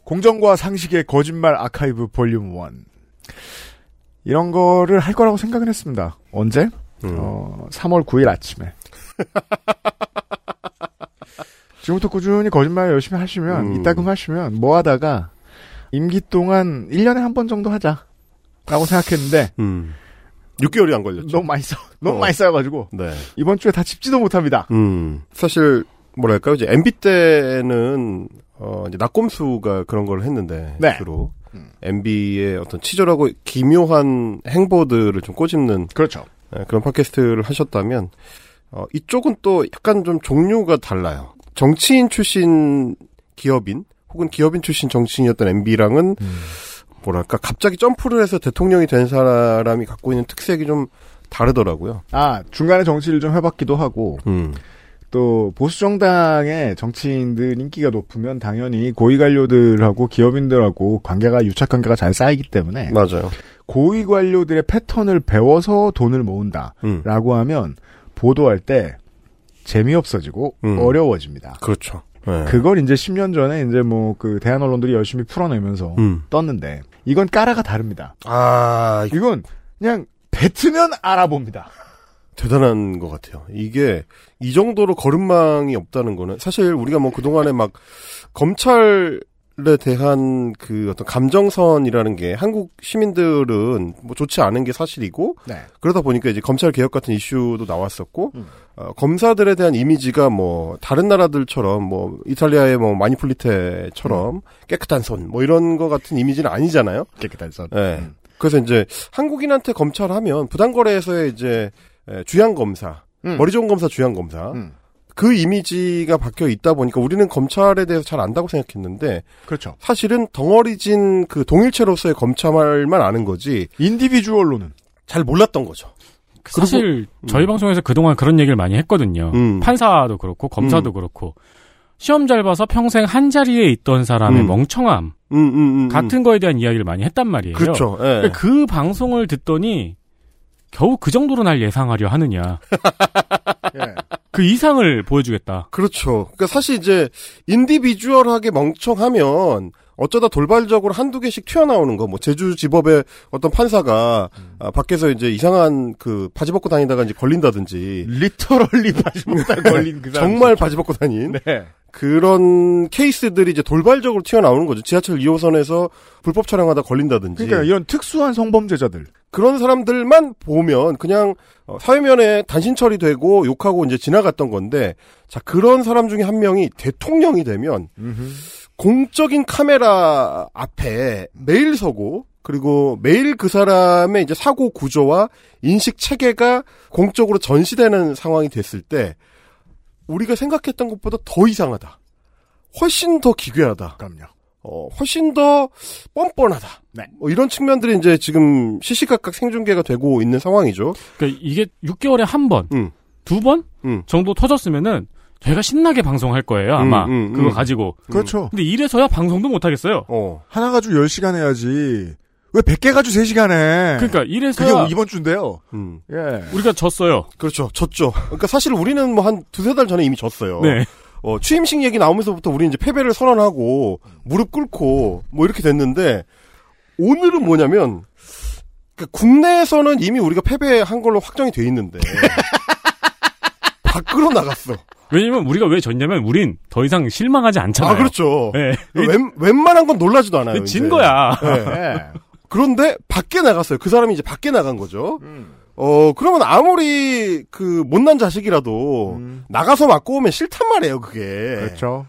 공정과 상식의 거짓말 아카이브 볼륨 1. 이런 거를 할 거라고 생각은 했습니다. 언제? 어, 3월 9일 아침에. (laughs) 지금부터 꾸준히 거짓말 열심히 하시면, 음. 이따금 하시면, 뭐 하다가, 임기 동안 1년에 한 번 정도 하자. 라고 생각했는데, 음. 6개월이 안 걸렸죠. 너무 많이 써, (laughs) 너무 어. 많이 쌓여가지고, 네. 이번 주에 다 짚지도 못합니다. 음. 사실 뭐랄까요? 이제 MB 때는 어 이제 낙곰수가 그런 걸 했는데 네. 주로 MB의 어떤 치졸하고 기묘한 행보들을 좀 꼬집는 그렇죠. 예, 그런 팟캐스트를 하셨다면 어 이쪽은 또 약간 좀 종류가 달라요. 정치인 출신 기업인 혹은 기업인 출신 정치인이었던 MB랑은 뭐랄까 갑자기 점프를 해서 대통령이 된 사람이 갖고 있는 특색이 좀 다르더라고요. 아, 중간에 정치를 좀 해봤기도 하고, 음. 또 보수 정당의 정치인들 인기가 높으면 당연히 고위 관료들하고 기업인들하고 관계가 유착 관계가 잘 쌓이기 때문에 맞아요. 고위 관료들의 패턴을 배워서 돈을 모은다라고 음. 하면 보도할 때 재미없어지고 음. 어려워집니다. 그렇죠. 네. 그걸 이제 10년 전에 이제 뭐 그 대한 언론들이 열심히 풀어내면서 음. 떴는데 이건 까라가 다릅니다. 아, 이건 그냥 뱉으면 알아봅니다. 대단한 것 같아요. 이게 이 정도로 거름망이 없다는 거는 사실 우리가 뭐 그동안에 막 검찰 에 대한 그 어떤 감정선이라는 게 한국 시민들은 뭐 좋지 않은 게 사실이고 네. 그러다 보니까 이제 검찰 개혁 같은 이슈도 나왔었고 음. 어, 검사들에 대한 이미지가 뭐 다른 나라들처럼 뭐 이탈리아의 뭐 마니폴리테처럼 깨끗한 손 뭐 이런 거 같은 이미지는 아니잖아요. 깨끗한 선. 네. 음. 그래서 이제 한국인한테 검찰하면 부당거래에서의 이제 에, 주양 검사, 음. 머리 좋은 검사, 주양 검사 음. 그 이미지가 바뀌어 있다 보니까 우리는 검찰에 대해서 잘 안다고 생각했는데 그렇죠. 사실은 덩어리진 그 동일체로서의 검찰만 아는 거지 인디비주얼로는 잘 몰랐던 거죠. 사실 저희 방송에서 그동안 그런 얘기를 많이 했거든요. 음. 판사도 그렇고 검사도 그렇고 시험 잘 봐서 평생 한 자리에 있던 사람의 음. 멍청함 음, 음, 음, 같은 거에 대한 이야기를 많이 했단 말이에요. 그렇죠. 예. 그 방송을 듣더니 겨우 그 정도로 날 예상하려 하느냐. (laughs) 예. 그 이상을 보여주겠다. 그렇죠. 그러니까 사실 이제 인디비주얼하게 멍청하면 어쩌다 돌발적으로 한두 개씩 튀어나오는 거, 뭐, 제주 지법의 어떤 판사가, 아, 밖에서 이제 이상한 그, 바지 벗고 다니다가 이제 걸린다든지. 리터럴리 바지 못다 걸린 그 사람. 정말 바지 벗고 다닌. 네. 그런 케이스들이 이제 돌발적으로 튀어나오는 거죠. 지하철 2호선에서 불법 촬영하다 걸린다든지. 그러니까 이런 특수한 성범죄자들. 그런 사람들만 보면 그냥 어, 사회면에 단신 처리되고 욕하고 이제 지나갔던 건데 자 그런 사람 중에 한 명이 대통령이 되면 공적인 카메라 앞에 매일 서고 그리고 매일 그 사람의 이제 사고 구조와 인식 체계가 공적으로 전시되는 상황이 됐을 때 우리가 생각했던 것보다 더 이상하다. 훨씬 더 기괴하다. 그럼요. 어, 훨씬 더 뻔뻔하다. 네. 뭐 이런 측면들이 이제 지금 시시각각 생중계가 되고 있는 상황이죠. 그러니까 이게 6개월에 한 번, 음. 두번 음. 정도 터졌으면은 저희가 신나게 방송할 거예요 아마 음, 음, 그거 음. 가지고. 그렇죠. 근데 이래서야 방송도 못 하겠어요. 어. 하나 가지고 10시간 해야지. 왜 100개 가지고 3시간 해? 그러니까 그게 이래서야 이번 주인데요. 음. 예. 우리가 졌어요. 그렇죠. 졌죠. 그러니까 사실 우리는 뭐 한 두세 달 전에 이미 졌어요. 네. 어, 취임식 얘기 나오면서부터 우리 이제 패배를 선언하고 무릎 꿇고 뭐 이렇게 됐는데 오늘은 뭐냐면 그러니까 국내에서는 이미 우리가 패배한 걸로 확정이 돼 있는데 (laughs) 밖으로 나갔어. 왜냐면 우리가 왜 졌냐면 우린 더 이상 실망하지 않잖아요. 아 그렇죠. 네. 웬, 웬만한 건 놀라지도 않아요. 진 이제. 거야. 네. 예. 그런데 밖에 나갔어요. 그 사람이 이제 밖에 나간 거죠. 음. 어 그러면 아무리 그 못난 자식이라도 음. 나가서 맞고 오면 싫단 말이에요. 그게. 그렇죠.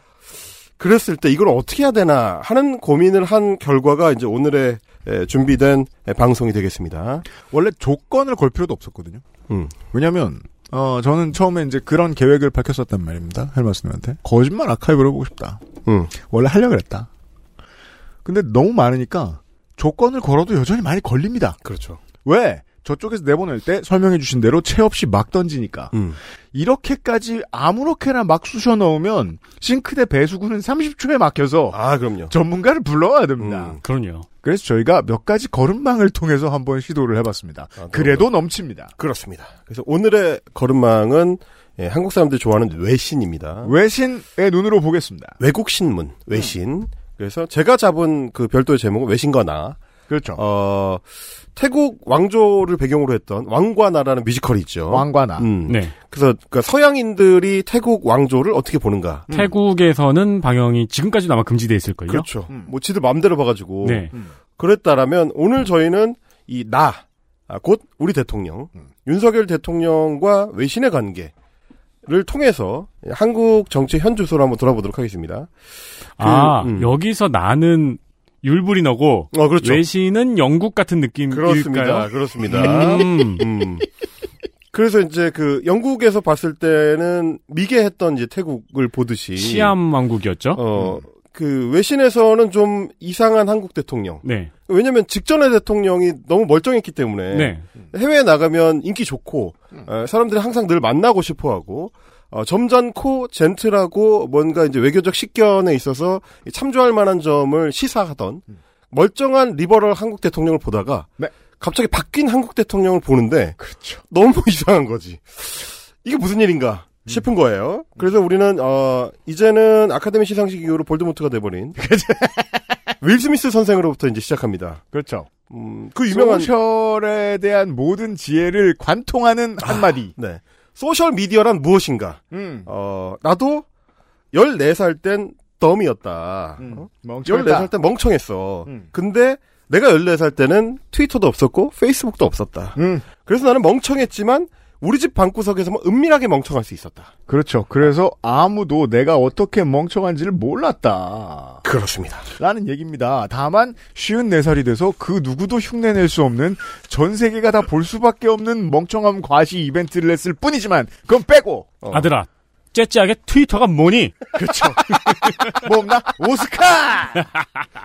그랬을 때 이걸 어떻게 해야 되나 하는 고민을 한 결과가 이제 오늘의 에, 준비된 에, 방송이 되겠습니다. 원래 조건을 걸 필요도 없었거든요. 음. 왜냐면, 어, 저는 처음에 이제 그런 계획을 밝혔었단 말입니다. 헬마스님한테. 거짓말 아카이브를 해보고 싶다. 음. 원래 하려고 그랬다. 근데 너무 많으니까 조건을 걸어도 여전히 많이 걸립니다. 그렇죠. 왜? 저쪽에서 내보낼 때 설명해 주신 대로 채 없이 막 던지니까. 음. 이렇게까지 아무렇게나 막 쑤셔 넣으면 싱크대 배수구는 30초에 막혀서 아 그럼요. 전문가를 불러와야 됩니다. 음. 그럼요. 그래서 저희가 몇 가지 걸음망을 통해서 한번 시도를 해봤습니다. 아, 그래도 넘칩니다. 그렇습니다. 그래서 오늘의 걸음망은 예, 한국 사람들이 좋아하는 외신입니다. 외신의 눈으로 보겠습니다. 외국 신문 외신. 그래서 제가 잡은 그 별도의 제목은 외신과 나. 그렇죠. 어, 태국 왕조를 배경으로 했던 왕과나라는 뮤지컬이 있죠. 왕과나. 음. 네. 그래서 그러니까 서양인들이 태국 왕조를 어떻게 보는가. 태국에서는 방영이 지금까지도 아마 금지돼 있을걸요. 그렇죠. 뭐 지들 마음대로 봐가지고. 네. 그랬다라면 오늘 저희는 이 나, 아, 곧 우리 대통령, 윤석열 대통령과 외신의 관계 를 통해서 한국 정치 현 주소를 한번 돌아보도록 하겠습니다. 아 그, 음. 여기서 나는 율브리너고 어, 그렇죠. 외신은 영국 같은 느낌일까요? 그렇습니다. 그렇습니다. 음. 음. 그래서 이제 그 영국에서 봤을 때는 미개했던 이제 태국을 보듯이 시암 왕국이었죠. 어, 그 외신에서는 좀 이상한 한국 대통령. 네. 왜냐면 직전의 대통령이 너무 멀쩡했기 때문에 네. 해외에 나가면 인기 좋고 어, 사람들이 항상 늘 만나고 싶어하고 어, 점잖고 gentle하고 뭔가 이제 외교적 식견에 있어서 참조할 만한 점을 시사하던 멀쩡한 liberal 한국 대통령을 보다가 네. 갑자기 바뀐 한국 대통령을 보는데 그렇죠. 너무 (laughs) 이상한 거지. 이게 무슨 일인가 싶은 거예요. 그래서 우리는 어 이제는 아카데미 시상식 이후로 볼드모트가 돼버린 (laughs) 윌 스미스 선생으로부터 이제 시작합니다. 그렇죠. 음, 그 유명한 social에 대한 모든 지혜를 관통하는 한마디. 네. 소셜 미디어란 무엇인가? 음. 어, 나도 14살 땐 덤이었다. 어? 멍청했다. 14살 땐 멍청했어. 음. 근데 내가 14살 때는 트위터도 없었고 페이스북도 없었다. 음. 그래서 나는 멍청했지만 우리 집 방구석에서 뭐 은밀하게 멍청할 수 있었다. 그렇죠. 그래서 아무도 내가 어떻게 멍청한지를 몰랐다. 그렇습니다. 라는 얘기입니다. 다만 쉬운 4살이 돼서 그 누구도 흉내낼 수 없는 전 세계가 다 볼 수밖에 없는 멍청함 과시 이벤트를 했을 뿐이지만 그건 빼고 어. 아들아, 째째하게 트위터가 뭐니? 그렇죠. (laughs) 뭐 없나? 오스카!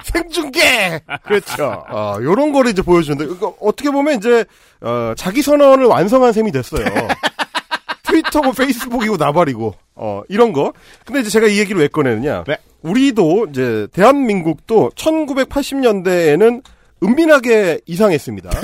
생중계! 그렇죠. 어, 요런 거를 이제 보여주는데, 이거 어떻게 보면 이제, 어, 자기 선언을 완성한 셈이 됐어요. (laughs) 트위터고 페이스북이고 나발이고, 어, 이런 거. 근데 이제 제가 이 얘기를 왜 꺼내느냐. 네. 우리도 이제, 대한민국도 1980년대에는 은밀하게 이상했습니다. (laughs)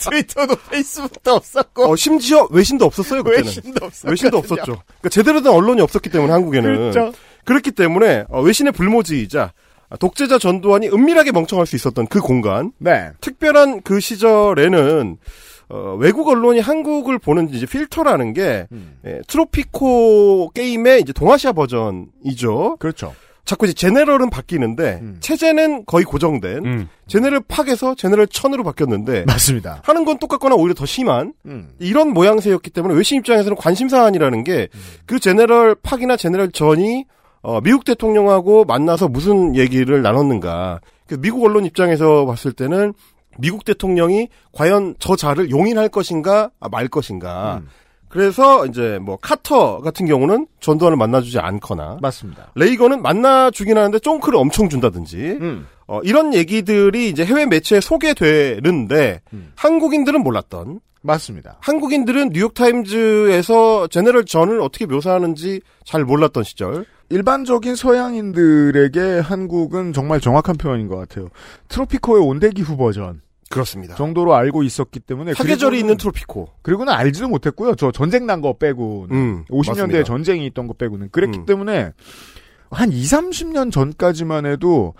트위터도 페이스북도 없었고 어, 심지어 외신도 없었어요, 그때는. 외신도 없었고 외신도 없었죠. 그러니까 제대로 된 언론이 없었기 때문에 한국에는. 그렇죠. 그렇기 때문에 어, 외신의 불모지이자 독재자 전두환이 은밀하게 멍청할 수 있었던 그 공간. 네. 특별한 그 시절에는 어, 외국 언론이 한국을 보는 이제 필터라는 게 음. 예, 트로피코 게임의 이제 동아시아 버전이죠. 그렇죠. 자꾸 이제 제네럴은 바뀌는데 음. 체제는 거의 고정된 음. 제네럴 팍에서 제네럴 천으로 바뀌었는데 (laughs) 맞습니다. 하는 건 똑같거나 오히려 더 심한 음. 이런 모양새였기 때문에 외신 입장에서는 관심 사안이라는 게 그 제네럴 팍이나 제네럴 전이 어, 미국 대통령하고 만나서 무슨 얘기를 나눴는가. 그 미국 언론 입장에서 봤을 때는 미국 대통령이 과연 저 자를 용인할 것인가 아, 말 것인가. 음. 그래서 이제 뭐 카터 같은 경우는 전두환을 만나주지 않거나 맞습니다. 레이건은 만나주긴 하는데 쫑크를 엄청 준다든지 음. 어, 이런 얘기들이 이제 해외 매체에 소개되는데 음. 한국인들은 몰랐던 맞습니다. 한국인들은 뉴욕 타임즈에서 제네럴 전을 어떻게 묘사하는지 잘 몰랐던 시절. 일반적인 서양인들에게 한국은 정말 정확한 표현인 것 같아요. 트로피코의 온대기후 버전 그렇습니다. 정도로 알고 있었기 때문에 사계절이 그리고는- 있는 트로피코. 그리고는 알지도 못했고요. 저 전쟁 난 거 빼고는 음, 50년대에 맞습니다. 전쟁이 있던 거 빼고는 그랬기 음. 때문에 한 2, 30년 전까지만 해도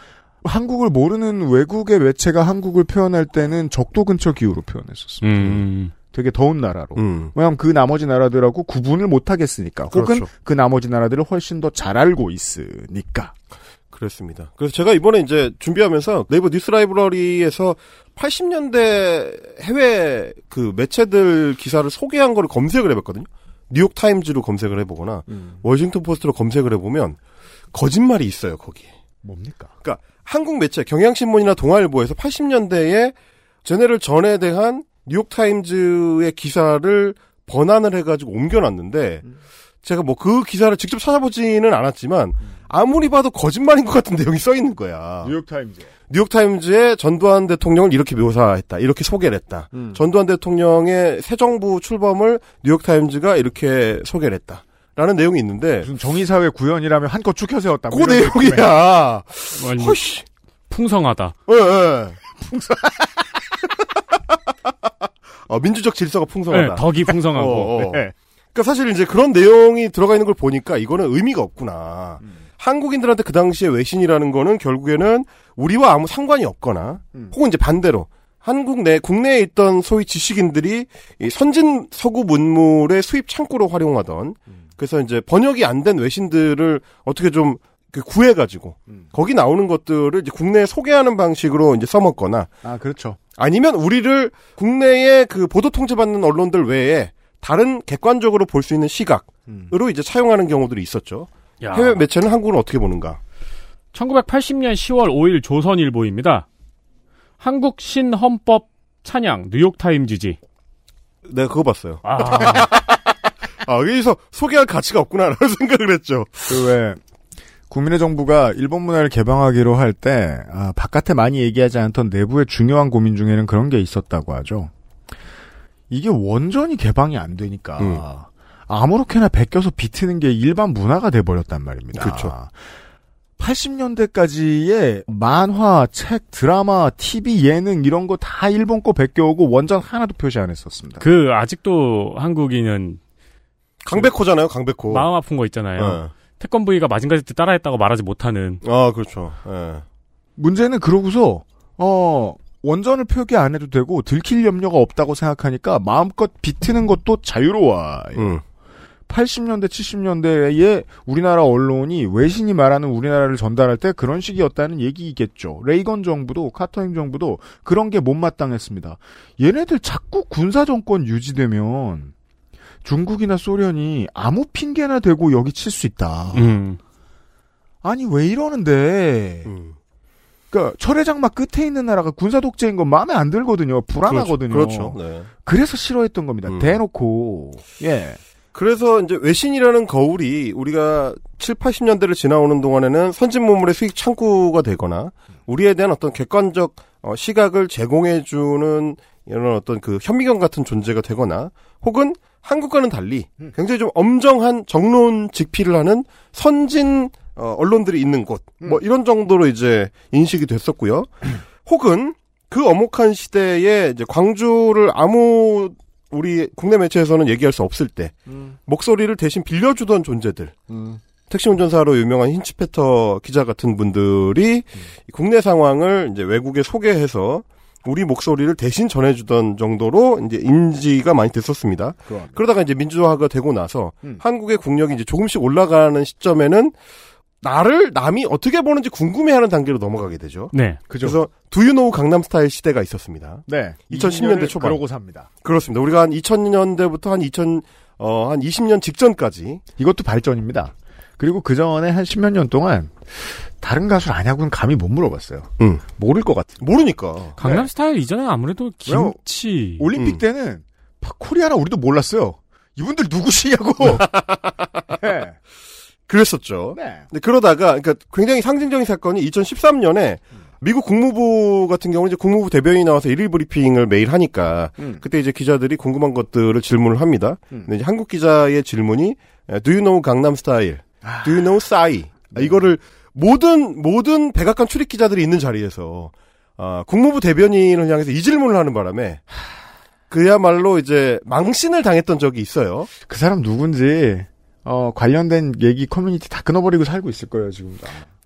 한국을 모르는 외국의 매체가 한국을 표현할 때는 적도 근처 기후로 표현했었습니다. 음. 되게 더운 나라로. 음. 왜냐하면 그 나머지 나라들하고 구분을 못 하겠으니까. 혹은 그렇죠. 그 나머지 나라들을 훨씬 더 잘 알고 있으니까. 그렇습니다. 그래서 제가 이번에 이제 준비하면서 네이버 뉴스 라이브러리에서 80년대 해외 그 매체들 기사를 소개한 거를 검색을 해봤거든요. 뉴욕 타임즈로 검색을 해보거나 워싱턴 포스트로 검색을 해보면 거짓말이 있어요 거기에. 뭡니까? 그러니까 한국 매체 경향신문이나 동아일보에서 80년대에 General 전에 대한 뉴욕 타임즈의 기사를 번안을 해가지고 옮겨놨는데 제가 뭐 그 기사를 직접 찾아보지는 않았지만 아무리 봐도 거짓말인 것 같은 내용이 써 있는 거야. 뉴욕타임즈. 뉴욕타임즈에 전두환 대통령을 이렇게 묘사했다. 이렇게 소개를 했다. 음. 전두환 대통령의 새 정부 출범을 뉴욕타임즈가 이렇게 소개를 했다. 라는 내용이 있는데 무슨 정의사회 구현이라면 한껏 축혀 세웠다. 그 내용이야. 허씨. 풍성하다. 예, 예. 풍성. (laughs) 어, 민주적 질서가 풍성하다. 네, 덕이 풍성하고. 어, 어. 네. 그러니까 사실 이제 그런 내용이 들어가 있는 걸 보니까 이거는 의미가 없구나. 한국인들한테 그 당시에 외신이라는 거는 결국에는 우리와 아무 상관이 없거나 혹은 이제 반대로 한국 내 국내에 있던 소위 지식인들이 이 선진 서구 문물의 수입 창구로 활용하던 그래서 이제 번역이 안 된 외신들을 어떻게 좀그 구해가지고 거기 나오는 것들을 이제 국내에 소개하는 방식으로 이제 써먹거나 아 그렇죠. 아니면 우리를 국내에 그 보도 통제받는 언론들 외에 다른 객관적으로 볼 수 있는 시각으로 이제 차용하는 경우들이 있었죠. 야. 해외 매체는 한국을 어떻게 보는가? 1980년 10월 5일 조선일보입니다. 한국 신헌법 찬양 뉴욕타임즈지. 네, 그거 봤어요. 아, (laughs) 아, 여기서 소개할 가치가 없구나라는 (laughs) 생각을 했죠. 그 왜 국민의 정부가 일본 문화를 개방하기로 할때 아, 바깥에 많이 얘기하지 않던 내부의 중요한 고민 중에는 그런 게 있었다고 하죠. 이게 원전이 개방이 안 되니까 음. 아무렇게나 베껴서 비트는 게 일반 문화가 돼 버렸단 말입니다. 그렇죠. 80년대까지의 만화, 책, 드라마, TV, 예능 이런 거 다 일본 거 베껴오고 원전 하나도 표시 안 했었습니다. 그 아직도 한국인은 강백호잖아요, 강백호. 마음 아픈 거 있잖아요. 네. 태권브이가 마징가제 때 따라했다고 말하지 못하는. 아, 그렇죠. 예. 문제는 그러고서 어 원전을 표기 안 해도 되고 들킬 염려가 없다고 생각하니까 마음껏 비트는 것도 자유로워요. 음. 80년대, 70년대에 우리나라 언론이 외신이 말하는 우리나라를 전달할 때 그런 식이었다는 얘기겠죠. 레이건 정부도 카터 행정부도 그런 게 못마땅했습니다. 얘네들 자꾸 군사 정권 유지되면 중국이나 소련이 아무 핑계나 대고 여기 칠 수 있다. 음. 아니 왜 이러는데? 음. 그러니까 철회장막 끝에 있는 나라가 군사 독재인 건 마음에 안 들거든요. 불안하거든요. 그렇죠. 네. 그래서 싫어했던 겁니다. 음. 대놓고 예. 그래서 이제 외신이라는 거울이 우리가 7, 80년대를 지나오는 동안에는 선진 문물의 수익 창구가 되거나 우리에 대한 어떤 객관적 어, 시각을 제공해주는 이런 어떤 그 현미경 같은 존재가 되거나 혹은 한국과는 달리 굉장히 좀 엄정한 정론 직피를 하는 선진 어, 언론들이 있는 곳, 뭐 이런 정도로 이제 인식이 됐었고요. (clears throat) 혹은 그 엄혹한 시대에 이제 광주를 아무 우리 국내 매체에서는 얘기할 수 없을 때 목소리를 대신 빌려주던 존재들. 택시 운전사로 유명한 힌치페터 기자 같은 분들이 국내 상황을 이제 외국에 소개해서 우리 목소리를 대신 전해주던 정도로 이제 인지가 많이 됐었습니다. 그러다가 이제 민주화가 되고 나서 한국의 국력이 이제 조금씩 올라가는 시점에는 나를 남이 어떻게 보는지 궁금해하는 단계로 넘어가게 되죠. 네. 그죠. 그래서 두유노우 강남 스타일 시대가 있었습니다. 네. 2010년대 초반. 그러고 삽니다. 그렇습니다. 우리가 한 2000년대부터 한 2000, 어, 한 20년 직전까지. 이것도 발전입니다. 그리고 그 전에 한 십몇 년 동안 다른 가수를 아냐고는 감히 못 물어봤어요. 응. 모를 것 같은. 모르니까. 강남 스타일 이전에 아무래도? 김치. 올림픽 음. 때는 파- 코리아나 우리도 몰랐어요. 이분들 누구시냐고. (laughs) 네. 그랬었죠. 네. 근데 그러다가, 그러니까 굉장히 상징적인 사건이 2013년에 미국 국무부 같은 경우는 이제 국무부 대변인이 나와서 일일 브리핑을 매일 하니까 음. 그때 이제 기자들이 궁금한 것들을 질문을 합니다. 음. 근데 이제 한국 기자의 질문이 Do you know 강남 스타일? 아. Do you know 싸이? 네. 이거를 모든 모든 백악관 출입 기자들이 있는 자리에서 아, 국무부 대변인을 향해서 이 질문을 하는 바람에 그야말로 이제 망신을 당했던 적이 있어요. 그 사람 누군지 어, 관련된 얘기 커뮤니티 다 끊어버리고 살고 있을 거예요 지금.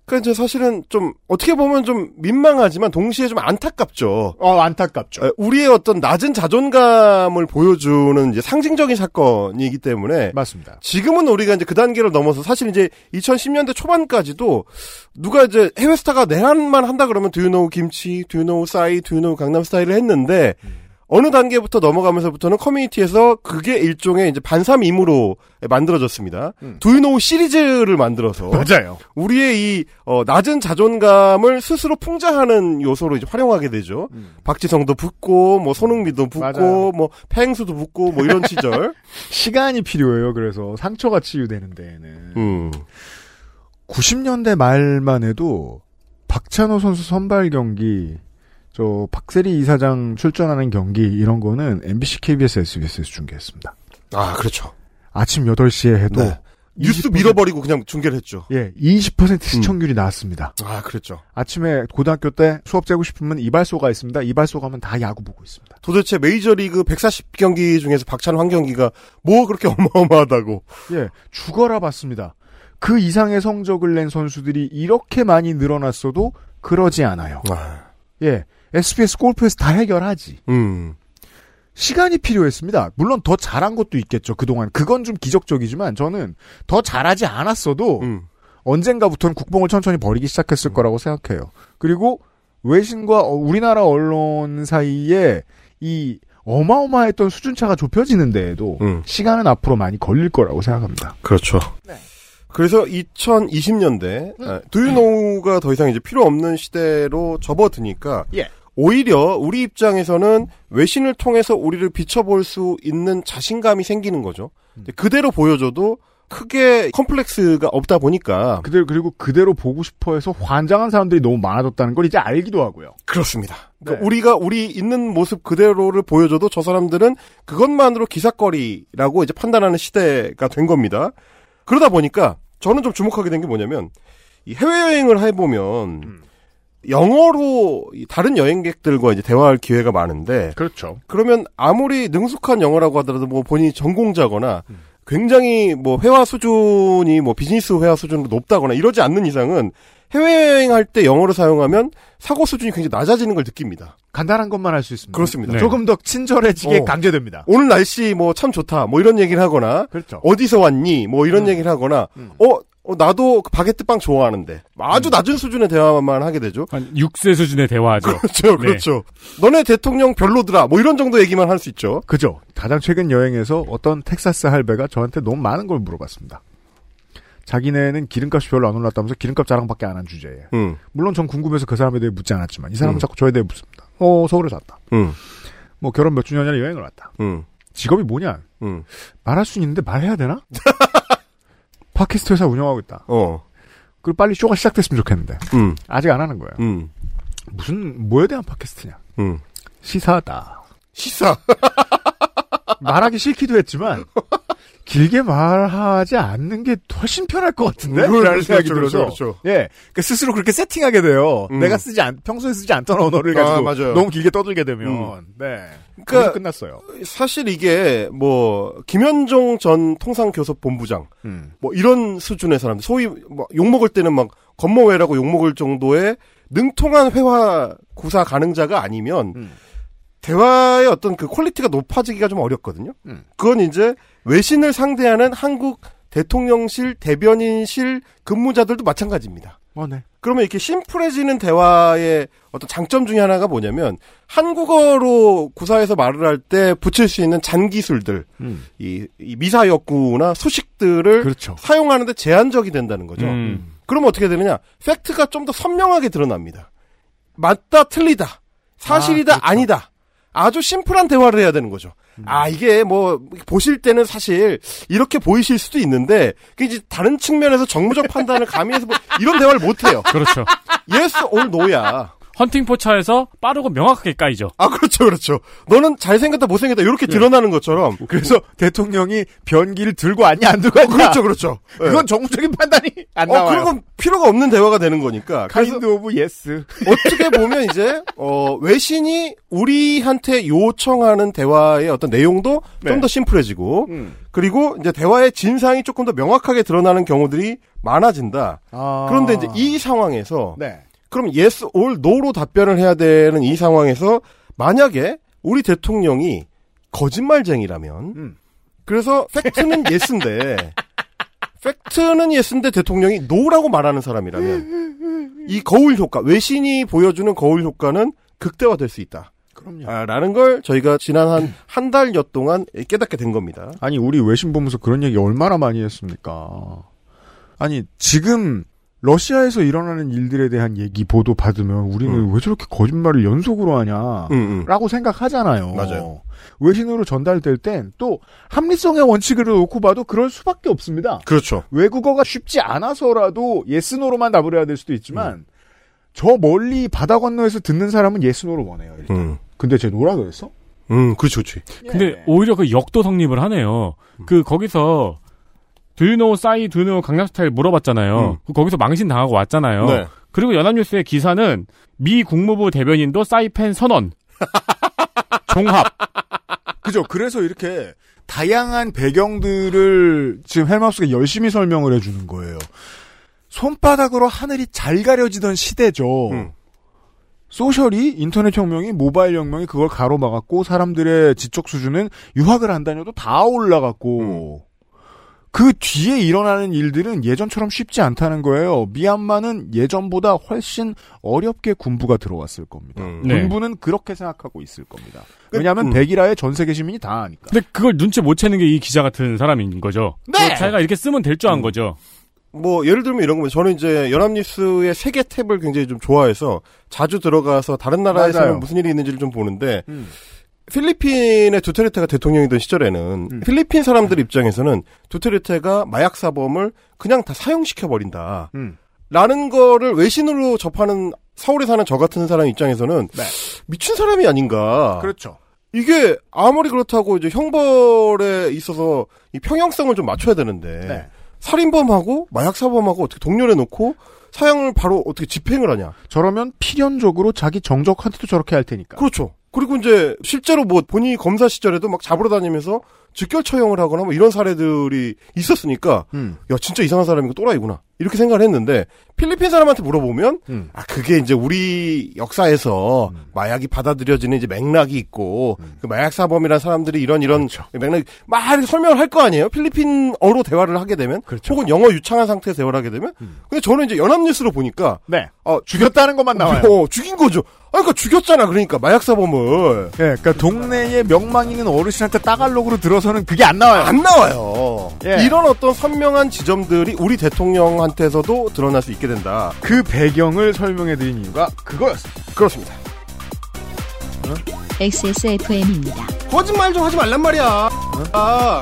그러니까 이제 사실은 좀 어떻게 보면 좀 민망하지만 동시에 좀 안타깝죠. 어 안타깝죠. 에, 우리의 어떤 낮은 자존감을 보여주는 이제 상징적인 사건이기 때문에 맞습니다. 지금은 우리가 이제 그 단계를 넘어서 사실 이제 2010년대 초반까지도 누가 이제 해외 스타가 내한만 한다 그러면 두유노우 김치, 두유노우 싸이, 두유노우 강남 스타일을 했는데 어느 단계부터 넘어가면서부터는 커뮤니티에서 그게 일종의 이제 반삼임으로 만들어졌습니다. 두유노우 시리즈를 만들어서 (laughs) 맞아요. 우리의 이 어, 낮은 자존감을 스스로 풍자하는 요소로 이제 활용하게 되죠. 박지성도 붙고 뭐 손흥민도 붙고 맞아요. 뭐 팽수도 붙고 뭐 이런 시절. (laughs) 시간이 필요해요. 그래서 상처가 치유되는 데에는. 음. 90년대 말만 해도 박찬호 선수 선발 경기, 저 박세리 이사장 출전하는 경기 이런 거는 MBC, KBS, SBS에서 중계했습니다. 아 그렇죠. 아침 8시에 해도 네. 뉴스 밀어버리고 그냥 중계를 했죠. 예, 20% 시청률이 나왔습니다. 아 그랬죠. 아침에 고등학교 때 수업 재고 싶으면 이발소가 있습니다. 이발소 가면 다 야구 보고 있습니다. 도대체 메이저리그 140경기 중에서 박찬호 한 경기가 뭐 그렇게 (laughs) 어마어마하다고. 예, 죽어라 봤습니다. 그 이상의 성적을 낸 선수들이 이렇게 많이 늘어났어도 그러지 않아요. 예. SBS 골프에서 다 해결하지. 음. 시간이 필요했습니다. 물론 더 잘한 것도 있겠죠. 그동안. 그건 좀 기적적이지만 저는 더 잘하지 않았어도 음. 언젠가부터는 국뽕을 천천히 버리기 시작했을 거라고 생각해요. 그리고 외신과 어, 우리나라 언론 사이에 이 어마어마했던 수준차가 좁혀지는 데에도 음. 시간은 앞으로 많이 걸릴 거라고 생각합니다. 그렇죠. 그래서 2020년대 두유노우가 더 이상 이제 필요 없는 시대로 접어드니까 예. 오히려 우리 입장에서는 외신을 통해서 우리를 비춰볼 수 있는 자신감이 생기는 거죠. 그대로 보여줘도 크게 컴플렉스가 없다 보니까 그대로 그리고 그대로 보고 싶어해서 환장한 사람들이 너무 많아졌다는 걸 이제 알기도 하고요. 그렇습니다. 그러니까 네. 우리가 우리 있는 모습 그대로를 보여줘도 저 사람들은 그것만으로 기사거리라고 이제 판단하는 시대가 된 겁니다. 그러다 보니까 저는 좀 주목하게 된 게 뭐냐면 이 해외 여행을 해 보면 영어로 이 다른 여행객들과 이제 대화할 기회가 많은데 그렇죠. 그러면 아무리 능숙한 영어라고 하더라도 뭐 본인이 전공자거나 굉장히 뭐 회화 수준이 뭐 비즈니스 회화 수준으로 높다거나 이러지 않는 이상은 해외여행할 때 영어를 사용하면 사고 수준이 굉장히 낮아지는 걸 느낍니다. 간단한 것만 할 수 있습니다. 그렇습니다. 조금 더 친절해지게 어. 강제됩니다. 오늘 날씨 뭐 참 좋다 뭐 이런 얘기를 하거나 그렇죠. 어디서 왔니 뭐 이런 얘기를 하거나 어, 어, 나도 그 바게트 빵 좋아하는데 음. 아주 낮은 수준의 대화만 하게 되죠. 한 6세 수준의 대화죠. (laughs) 그렇죠, 네. 그렇죠. 너네 대통령 별로더라 뭐 이런 정도 얘기만 할 수 있죠. 그죠. 가장 최근 여행에서 어떤 텍사스 할배가 저한테 너무 많은 걸 물어봤습니다. 자기네는 기름값이 별로 안 올랐다면서 기름값 자랑밖에 안 한 주제에. 음, 물론 전 궁금해서 그 사람에 대해 묻지 않았지만 이 사람은 음. 자꾸 저에 대해 묻습니다. 어 서울에 샀다. 음, 뭐 결혼 몇 주년이나 여행을 왔다. 음, 직업이 뭐냐? 음. 말할 수 있는데 말해야 되나? (laughs) 팟캐스트 회사 운영하고 있다. 어, 그리고 빨리 쇼가 시작됐으면 좋겠는데 음, 아직 안 하는 거예요. 음, 무슨 뭐에 대한 팟캐스트냐? 음. 시사다. 시사. (laughs) 말하기 싫기도 했지만 (laughs) 길게 말하지 않는 게 훨씬 편할 것 같은데? 그렇죠, 라는 생각이 그렇죠, 들어서 그렇죠. 예, 그러니까 스스로 그렇게 세팅하게 돼요. 음. 내가 쓰지 않 평소에 쓰지 않던 언어를 아, 가지고 맞아요. 너무 길게 떠들게 되면 음. 네, 그러니까- 그러니까 끝났어요. 사실 이게 뭐 김현종 전 통상교섭본부장 음. 뭐 이런 수준의 사람들 소위 뭐 욕 먹을 때는 막 검머외라고 욕 먹을 정도의 능통한 회화 구사 가능자가 아니면 음. 대화의 어떤 그 quality가 높아지기가 좀 어렵거든요. 음. 그건 이제 외신을 상대하는 한국 대통령실 대변인실 근무자들도 마찬가지입니다. 어, 네. 그러면 이렇게 심플해지는 대화의 어떤 장점 중에 하나가 뭐냐면 한국어로 구사해서 말을 할 때 붙일 수 있는 잔기술들, 음. 이, 이 미사역구나 수식들을 그렇죠. 사용하는데 제한적이 된다는 거죠. 음. 그러면 어떻게 되느냐? 팩트가 좀 더 선명하게 드러납니다. 맞다, 틀리다, 사실이다, 아, 그렇죠. 아, 니다 아주 심플한 대화를 해야 되는 거죠. 음. 아, 이게 뭐, 보실 때는 사실 이렇게 보이실 수도 있는데, 그 이제 다른 측면에서 정무적 판단을 가미해서 뭐 이런 대화를 못 해요. 그렇죠. yes or no야. 헌팅포차에서 빠르고 명확하게 까이죠. 아, 그렇죠, 그렇죠. 너는 잘생겼다, 못생겼다, 이렇게 드러나는 것처럼. (laughs) 그래서 대통령이 변기를 들고 왔냐 안 들고 왔냐 그렇죠, 그렇죠. 예. 그건 정무적인 판단이 안 어, 나와요. 그런 건 필요가 없는 대화가 되는 거니까. Kind of yes. 어떻게 보면 이제 어 외신이 우리한테 요청하는 대화의 어떤 내용도 네. 좀더 심플해지고 음. 그리고 이제 대화의 진상이 조금 더 명확하게 드러나는 경우들이 많아진다. 아. 그런데 이제 이 상황에서 네. 그럼 yes or no로 답변을 해야 되는 이 상황에서 만약에 우리 대통령이 거짓말쟁이라면 음. 그래서 팩트는 yes인데 (laughs) 팩트는 yes인데 대통령이 no라고 말하는 사람이라면 이 거울 효과 외신이 보여주는 거울 효과는 극대화될 수 있다. 그럼요. 아, 라는 걸 저희가 지난 한 한 달여 동안 깨닫게 된 겁니다. 아니 우리 외신 보면서 그런 얘기 얼마나 많이 했습니까? 아니 지금 러시아에서 일어나는 일들에 대한 얘기 보도 받으면 우리는 음. 왜 저렇게 거짓말을 연속으로 하냐? 음, 음. 라고 생각하잖아요. 맞아요. 외신으로 전달될 땐 또 합리성의 원칙을 놓고 봐도 그럴 수밖에 없습니다. 그렇죠. 외국어가 쉽지 않아서라도 yes no로만 답을 해야 될 수도 있지만 음. 저 멀리 바다 건너에서 듣는 사람은 yes no로 원해요. 일단. 음. 근데 쟤 no라 그랬어? 음, 그렇지, 그렇지. 근데 예. 오히려 그 역도 성립을 하네요. 그 거기서 두유노 싸이 두유노 강남 스타일 물어봤잖아요. 음. 그 거기서 망신 당하고 왔잖아요. 네. 그리고 연합뉴스의 기사는 미 국무부 대변인도 싸이 팬 선언. (laughs) 종합. 그죠. 그래서 이렇게 다양한 배경들을 지금 헬마우스가 열심히 설명을 해주는 거예요. 손바닥으로 하늘이 잘 가려지던 시대죠. 음. 소셜이 인터넷 혁명이 모바일 혁명이 그걸 가로막았고 사람들의 지적 수준은 유학을 안 다녀도 다 올라갔고 그 뒤에 일어나는 일들은 예전처럼 쉽지 않다는 거예요. 미얀마는 예전보다 훨씬 어렵게 군부가 들어왔을 겁니다. 네. 군부는 그렇게 생각하고 있을 겁니다. 왜냐하면 음. 백일화에 전 세계 시민이 다 아니까. 근데 그걸 눈치 못 채는 게 이 기자 같은 사람인 거죠. 네! 자기가 이렇게 쓰면 될 줄안 거죠. 뭐 예를 들면 이런 겁니다. 저는 이제 연합뉴스의 세계 탭을 굉장히 좀 좋아해서 자주 들어가서 다른 나라에서는 맞아요. 무슨 일이 있는지를 좀 보는데 필리핀의 두테르테가 대통령이던 시절에는 음. 필리핀 사람들 입장에서는 두테르테가 마약 사범을 그냥 다 사형시켜 버린다. 음. 라는 거를 외신으로 접하는 서울에 사는 저 같은 사람 입장에서는 미친 사람이 아닌가. 네. 그렇죠. 이게 아무리 그렇다고 이제 형벌에 있어서 이 평형성을 좀 맞춰야 되는데 네. 살인범하고 마약 사범하고 어떻게 동렬해 놓고 사형을 바로 어떻게 집행을 하냐? 저러면 필연적으로 자기 정적한테도 저렇게 할 테니까. 그렇죠. 그리고 이제 실제로 뭐 본인이 검사 시절에도 막 잡으러 다니면서 즉결 처형을 하거나 뭐 이런 사례들이 있었으니까 음. 야 진짜 이상한 사람이고 또라이구나 이렇게 생각을 했는데 필리핀 사람한테 물어보면 음. 아 그게 이제 우리 역사에서 마약이 받아들여지는 이제 맥락이 있고 음. 그 마약 사범이라는 사람들이 이런 이런 그렇죠. 맥락 막 설명을 할 거 아니에요 필리핀어로 대화를 하게 되면 그렇죠. 혹은 영어 유창한 상태에서 대화를 하게 되면 근데 저는 이제 연합뉴스로 보니까 음. 네. 어, 죽였다는 것만 나와요. 어, 죽인 거죠. 아, 그러니까 죽였잖아. 그러니까 마약 사범을. 예, 그러니까 동네에 명망 있는 어르신한테 따갈록으로 들어서는 그게 안 나와요. 안 나와요. 예. 이런 어떤 선명한 지점들이 우리 대통령한테서도 드러날 수 있게 된다. 그 배경을 설명해드린 이유가 그거였습니다. 그렇습니다. XSFM입니다. 거짓말 좀 하지 말란 말이야. 아.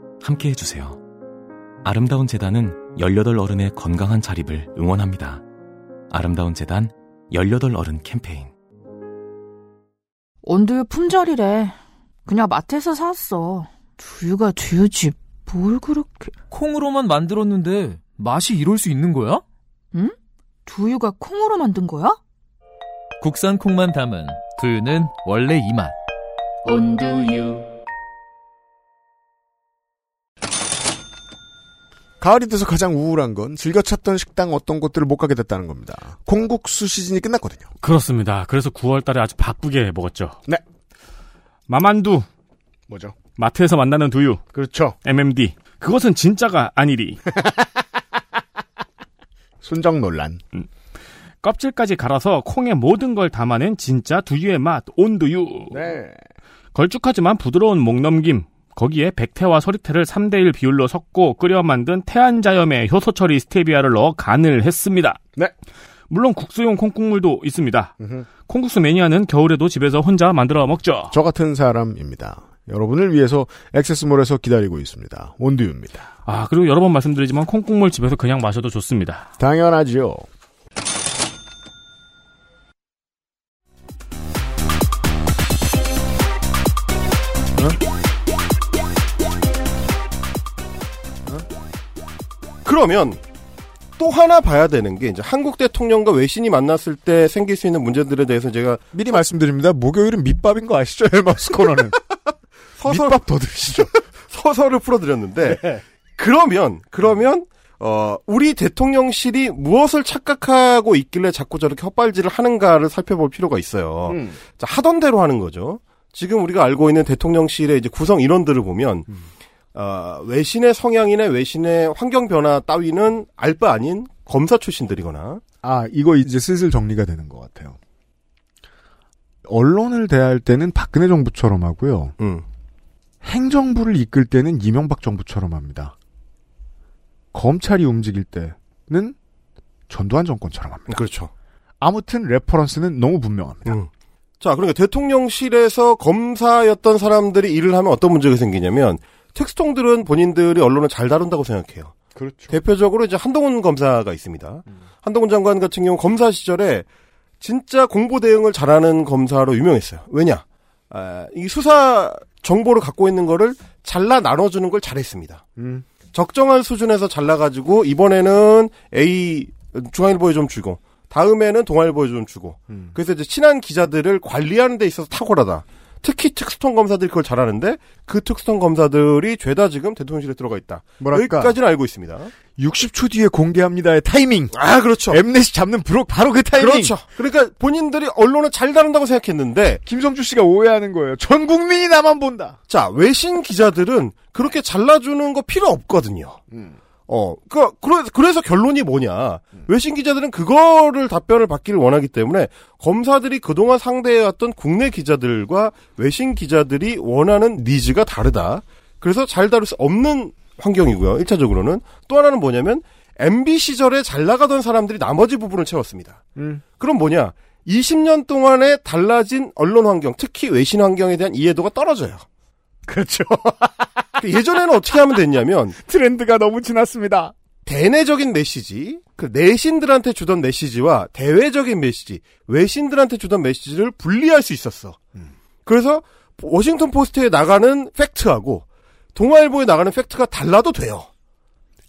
함께 해주세요. 아름다운 재단은 18 어른의 건강한 자립을 응원합니다. 아름다운 재단 18 어른 캠페인. 온두유 품절이래. 그냥 마트에서 샀어. 두유가 두유지. 뭘 그렇게... 콩으로만 만들었는데 맛이 이럴 수 있는 거야? 응? 두유가 콩으로 만든 거야? 국산 콩만 담은 두유는 원래 이 맛. 온두유. 가을이 돼서 가장 우울한 건 즐겨 찾던 식당 어떤 곳들을 못 가게 됐다는 겁니다. 콩국수 시즌이 끝났거든요. 그렇습니다. 그래서 9월 달에 아주 바쁘게 먹었죠. 네. 마만두. 뭐죠? 마트에서 만나는 두유. 그렇죠. MMD. 그것은 진짜가 아니리. (laughs) 순정 논란. 음. 껍질까지 갈아서 콩의 모든 걸 담아낸 진짜 두유의 맛, 온두유. 네. 걸쭉하지만 부드러운 목넘김. 거기에 백태와 서리태를 3대1 비율로 섞고 끓여 만든 태안자염의 효소 처리 스테비아를 넣어 간을 했습니다. 네. 물론 국수용 콩국물도 있습니다. 콩국수 매니아는 겨울에도 집에서 혼자 만들어 먹죠. 저 같은 사람입니다. 여러분을 위해서 액세스몰에서 기다리고 있습니다. 온두유입니다. 아, 그리고 여러 번 말씀드리지만 콩국물 집에서 그냥 마셔도 좋습니다. 당연하지요. 그러면 또 하나 봐야 되는 게 이제 한국 대통령과 외신이 만났을 때 생길 수 있는 문제들에 대해서 제가 미리 말씀드립니다. 목요일은 밑밥인 거 아시죠? (laughs) 헬마스 코너는. (laughs) 서서 밑밥 더 드시죠. (laughs) 서서를 풀어드렸는데 그러면 그러면 어 우리 대통령실이 무엇을 착각하고 있길래 자꾸 저렇게 헛발질을 하는가를 살펴볼 필요가 있어요. 음. 자, 하던 대로 하는 거죠. 지금 우리가 알고 있는 대통령실의 이제 구성 인원들을 보면 어, 외신의 성향이나 외신의 환경 변화 따위는 알 바 아닌 검사 출신들이거나 아, 이거 이제 슬슬 정리가 되는 것 같아요. 언론을 대할 때는 박근혜 정부처럼 하고요. 음. 행정부를 이끌 때는 이명박 정부처럼 합니다. 검찰이 움직일 때는 전두환 정권처럼 합니다. 그렇죠. 아무튼 reference는 너무 분명합니다. 음. 자, 그러니까 대통령실에서 검사였던 사람들이 일을 하면 어떤 문제가 생기냐면 텍스통들은 본인들이 언론을 잘 다룬다고 생각해요. 그렇죠. 대표적으로 이제 한동훈 검사가 있습니다. 한동훈 장관 같은 경우 검사 시절에 진짜 공보 대응을 잘하는 검사로 유명했어요. 왜냐? 아, 이 수사 정보를 갖고 있는 거를 잘라 나눠주는 걸 잘했습니다. 음. 적정한 수준에서 잘라가지고 이번에는 A 중앙일보에 좀 주고 다음에는 동아일보에 좀 주고 음. 그래서 이제 친한 기자들을 관리하는 데 있어서 탁월하다. 특히 특수통 검사들이 그걸 잘하는데 그 특수통 검사들이 죄다 지금 대통령실에 들어가 있다. 뭐랄까. 여기까지는 알고 있습니다. 60초 뒤에 공개합니다의 타이밍. 아, 그렇죠. 엠넷이 잡는 브록 바로 그 타이밍. 그렇죠. 그러니까 본인들이 언론을 잘 다룬다고 생각했는데 (laughs) 김성주 씨가 오해하는 거예요. 전 국민이 나만 본다. 자, 외신 기자들은 그렇게 잘라주는 거 필요 없거든요. 어, 그, 그래, 그래서 결론이 뭐냐. 외신 기자들은 그거를 답변을 받기를 원하기 때문에 검사들이 그동안 상대해왔던 국내 기자들과 외신 기자들이 원하는 니즈가 다르다. 그래서 잘 다룰 수 없는 환경이고요. 1차적으로는. 또 하나는 뭐냐면 MB 시절에 잘 나가던 사람들이 나머지 부분을 채웠습니다. 음. 그럼 뭐냐? 20년 동안에 달라진 언론 환경, 특히 외신 환경에 대한 이해도가 떨어져요. 그렇죠. (laughs) 예전에는 어떻게 하면 됐냐면 트렌드가 너무 지났습니다. 대내적인 메시지, 그 내신들한테 주던 메시지와 대외적인 메시지, 외신들한테 주던 메시지를 분리할 수 있었어. 그래서 워싱턴 포스트에 나가는 팩트하고 동아일보에 나가는 팩트가 달라도 돼요.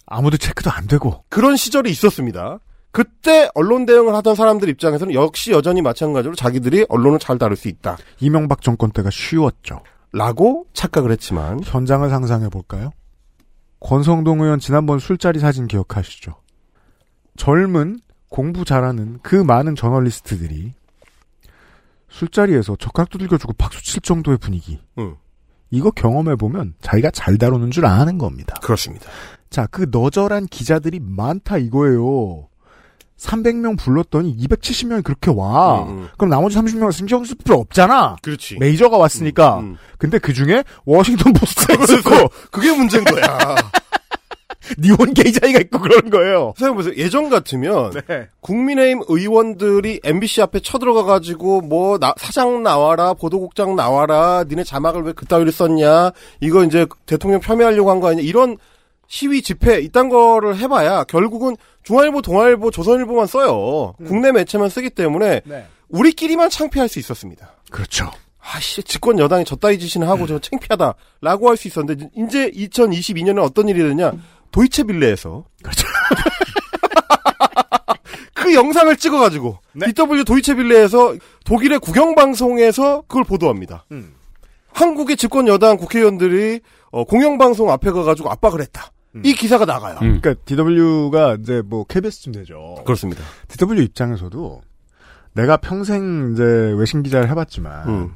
아무도 체크도 안 되고. 그런 시절이 있었습니다. 그때 언론 대응을 하던 사람들 입장에서는 역시 여전히 마찬가지로 자기들이 언론을 잘 다룰 수 있다. 이명박 정권 때가 쉬웠죠. 라고 착각을 했지만 현장을 상상해 볼까요? 권성동 의원 지난번 술자리 사진 기억하시죠? 젊은 공부 잘하는 그 많은 저널리스트들이 술자리에서 젓가락 두들겨 주고 박수 칠 정도의 분위기. 응. 이거 경험해 보면 자기가 잘 다루는 줄 아는 겁니다. 그렇습니다. 자, 그 너절한 기자들이 많다 이거예요. 300명 불렀더니 270명이 그렇게 와. 음, 음. 그럼 나머지 30명은 신경 쓸 필요 없잖아. 그렇지. 메이저가 왔으니까. 음, 음. 근데 그 중에 워싱턴 포스트가 있었고, 그게 문제인 거야. (laughs) 니온 게이자이가 있고 그런 거예요. 생각해보세요. 예전 같으면 네. 국민의힘 의원들이 MBC 앞에 쳐들어가가지고 뭐 나- 사장 나와라 보도국장 나와라 니네 자막을 왜 그따위를 썼냐 이거 이제 대통령 폄훼하려고 한 거 아니냐 이런 시위 집회 이딴 거를 해봐야 결국은 중앙일보 동아일보 조선일보만 써요 국내 매체만 쓰기 때문에 네. 우리끼리만 창피할 수 있었습니다 그렇죠. 아씨 집권 여당이 저따위 짓이나 하고 저 창피하다라고 할 수 있었는데 이제 2022년에 어떤 일이 되냐 도이체빌레에서 그렇죠. (laughs) 그 영상을 찍어가지고 DW 도이체빌레에서 독일의 국영방송에서 그걸 보도합니다. 음. 한국의 집권 여당 국회의원들이 어, 공영방송 앞에 가가지고 압박을 했다. 이 기사가 나가요. 그러니까 DW가 이제 뭐 KBS쯤 되죠. 그렇습니다. DW 입장에서도 내가 평생 이제 외신 기자를 해봤지만 음.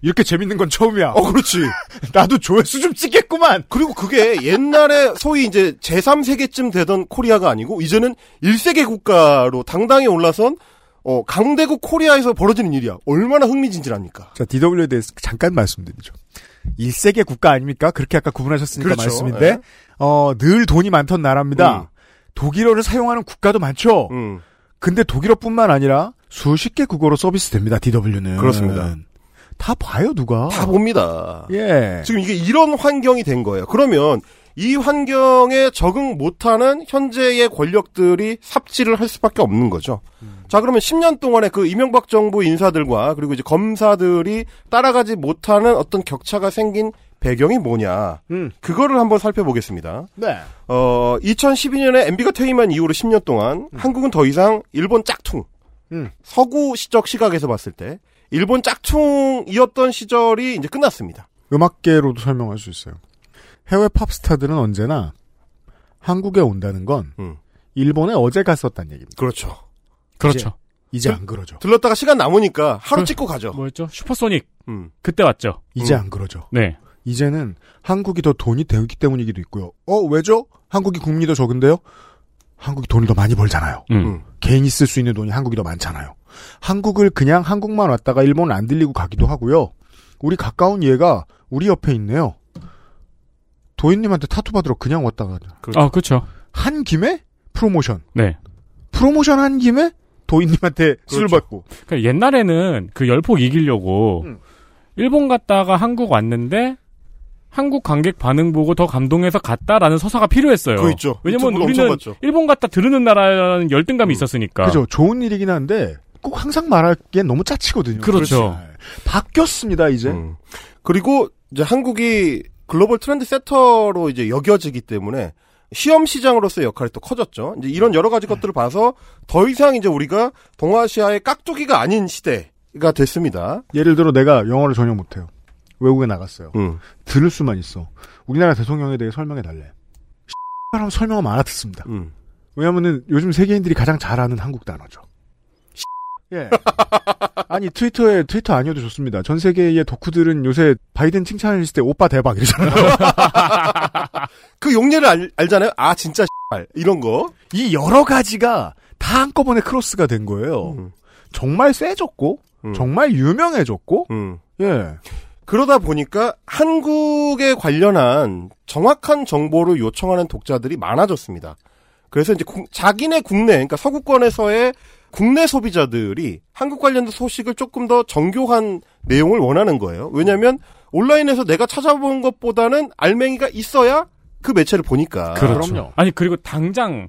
이렇게 재밌는 건 처음이야. 어, 그렇지. (laughs) 나도 조회수 좀 찍겠구만. 그리고 그게 옛날에 소위 이제 제3세계쯤 되던 코리아가 아니고 이제는 1세계 국가로 당당히 올라선 어, 강대국 코리아에서 벌어지는 일이야. 얼마나 흥미진진합니까? 자, DW에 대해서 잠깐 말씀드리죠. 1세계 국가 아닙니까? 그렇게 아까 구분하셨으니까 그렇죠. 말씀인데, 예. 어, 늘 돈이 많던 나라입니다. 음. 독일어를 사용하는 국가도 많죠. 음. 근데 독일어뿐만 아니라 수십 개 국어로 서비스 됩니다. DW는. 그렇습니다. 다 봐요, 누가. 다 봅니다. 예. 지금 이게 이런 환경이 된 거예요. 그러면 이 환경에 적응 못하는 현재의 권력들이 삽질을 할 수밖에 없는 거죠. 자, 그러면 10년 동안에 그 이명박 정부 인사들과 그리고 이제 검사들이 따라가지 못하는 어떤 격차가 생긴 배경이 뭐냐. 음. 그거를 한번 살펴보겠습니다. 네. 어, 2012년에 MB가 퇴임한 이후로 10년 동안 한국은 더 이상 일본 짝퉁, 음. 서구 시적 시각에서 봤을 때 일본 짝퉁이었던 시절이 이제 끝났습니다. 음악계로도 설명할 수 있어요. 해외 팝스타들은 언제나 한국에 온다는 건 음. 일본에 어제 갔었단 얘기입니다. 그렇죠. 그렇죠. 이제 안 그러죠. 들렀다가 시간 남으니까 하루 그- 찍고 가죠. 뭐였죠? 슈퍼소닉. 음. 그때 왔죠. 이제 음. 안 그러죠. 네. 이제는 한국이 더 돈이 되기 때문이기도 있고요. 어, 왜죠? 한국이 국민이 더 적은데요? 한국이 돈을 더 많이 벌잖아요. 음. 음. 개인이 쓸 수 있는 돈이 한국이 더 많잖아요. 한국을 그냥 한국만 왔다가 일본을 안 들리고 가기도 하고요. 우리 가까운 얘가 우리 옆에 있네요. 도인님한테 타투 받으러 그냥 왔다가 아, 그렇죠. 한 김에 프로모션. 네. 프로모션 한 김에 도인님한테 술을 그렇죠. 받고. 그러니까 옛날에는 그 열폭 이기려고 음. 일본 갔다가 한국 왔는데 한국 관객 반응 보고 더 감동해서 갔다라는 서사가 필요했어요. 그거 있죠. 왜냐면 우리는. 일본 갔다 들르는 나라라는 열등감이 있었으니까. 그죠. 좋은 일이긴 한데 꼭 항상 말하기엔 너무 짜치거든요. 그렇죠. 그렇지. 바뀌었습니다 이제. 음. 그리고 이제 한국이 글로벌 트렌드 세터로 이제 여겨지기 때문에 시험 시장으로서의 역할이 또 커졌죠. 이제 이런 여러 가지 것들을 봐서 더 이상 이제 우리가 동아시아의 깍두기가 아닌 시대가 됐습니다. 예를 들어 내가 영어를 전혀 못해요. 외국에 나갔어요. 음. 들을 수만 있어. 우리나라 대통령에 대해 설명해 달래. (laughs) 사람 설명하면 알아듣습니다. 음. 왜냐면은 요즘 세계인들이 가장 잘 아는 한국 단어죠. (laughs) 예. 아니 트위터에 트위터 아니어도 좋습니다. 전 세계의 덕후들은 요새 바이든 칭찬했을 때 오빠 대박 이러잖아요. (laughs) 그 용례를 알, 알잖아요. 아 진짜 발 이런 거. 이 여러 가지가 다 한꺼번에 크로스가 된 거예요. 음. 정말 세졌고 음. 정말 유명해졌고 음. 예. 그러다 보니까 한국에 관련한 정확한 정보를 요청하는 독자들이 많아졌습니다. 그래서 이제 국- 자기네 국내, 그러니까 서구권에서의 국내 소비자들이 한국 관련된 소식을 조금 더 정교한 내용을 원하는 거예요. 왜냐하면 온라인에서 내가 찾아본 것보다는 알맹이가 있어야 그 매체를 보니까. 그렇죠. 아니 그리고 당장